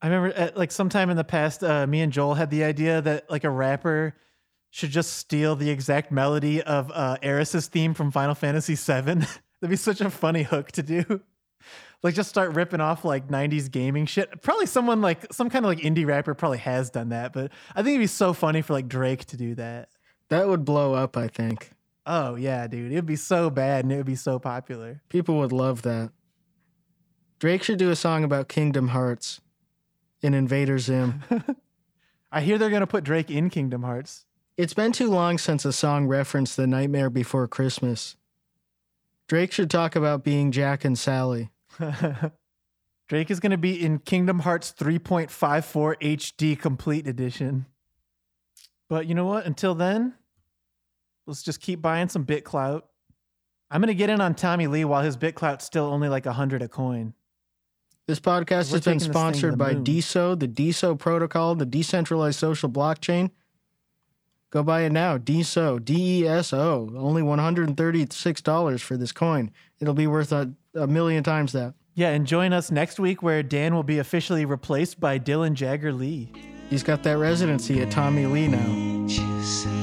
Speaker 1: I remember at like sometime in the past, uh, me and Joel had the idea that like a rapper should just steal the exact melody of uh, Aerith's theme from Final Fantasy VII. <laughs> That'd be such a funny hook to do. <laughs> like just start ripping off like 90s gaming shit. Probably someone like some kind of like indie rapper probably has done that, but I think it'd be so funny for like Drake to do that.
Speaker 2: That would blow up. I think
Speaker 1: Oh yeah, dude. It'd be so bad and it would be so popular.
Speaker 2: people would love that. Drake should do a song about Kingdom Hearts in Invader Zim. <laughs>
Speaker 1: I hear they're gonna put Drake in Kingdom Hearts.
Speaker 2: It's been too long since a song referenced The Nightmare Before Christmas. Drake should talk about being Jack and Sally. <laughs>
Speaker 1: Drake is going to be in Kingdom Hearts 3.54 HD Complete Edition. But you know what? Until then, let's just keep buying some BitClout. I'm gonna get in on Tommy Lee while his BitClout's still only like a hundred a coin.
Speaker 2: This podcast
Speaker 1: We're
Speaker 2: has been
Speaker 1: taking this thing to
Speaker 2: sponsored by
Speaker 1: moon.
Speaker 2: DeSo, the DeSo protocol, the decentralized social blockchain. Go buy it now. DeSo, D E S O. Only $136 for this coin. It'll be worth a, a million times that.
Speaker 1: Yeah, and join us next week where Dan will be officially replaced by Dylan Jagger Lee.
Speaker 2: He's got that residency at Tommy Lee now.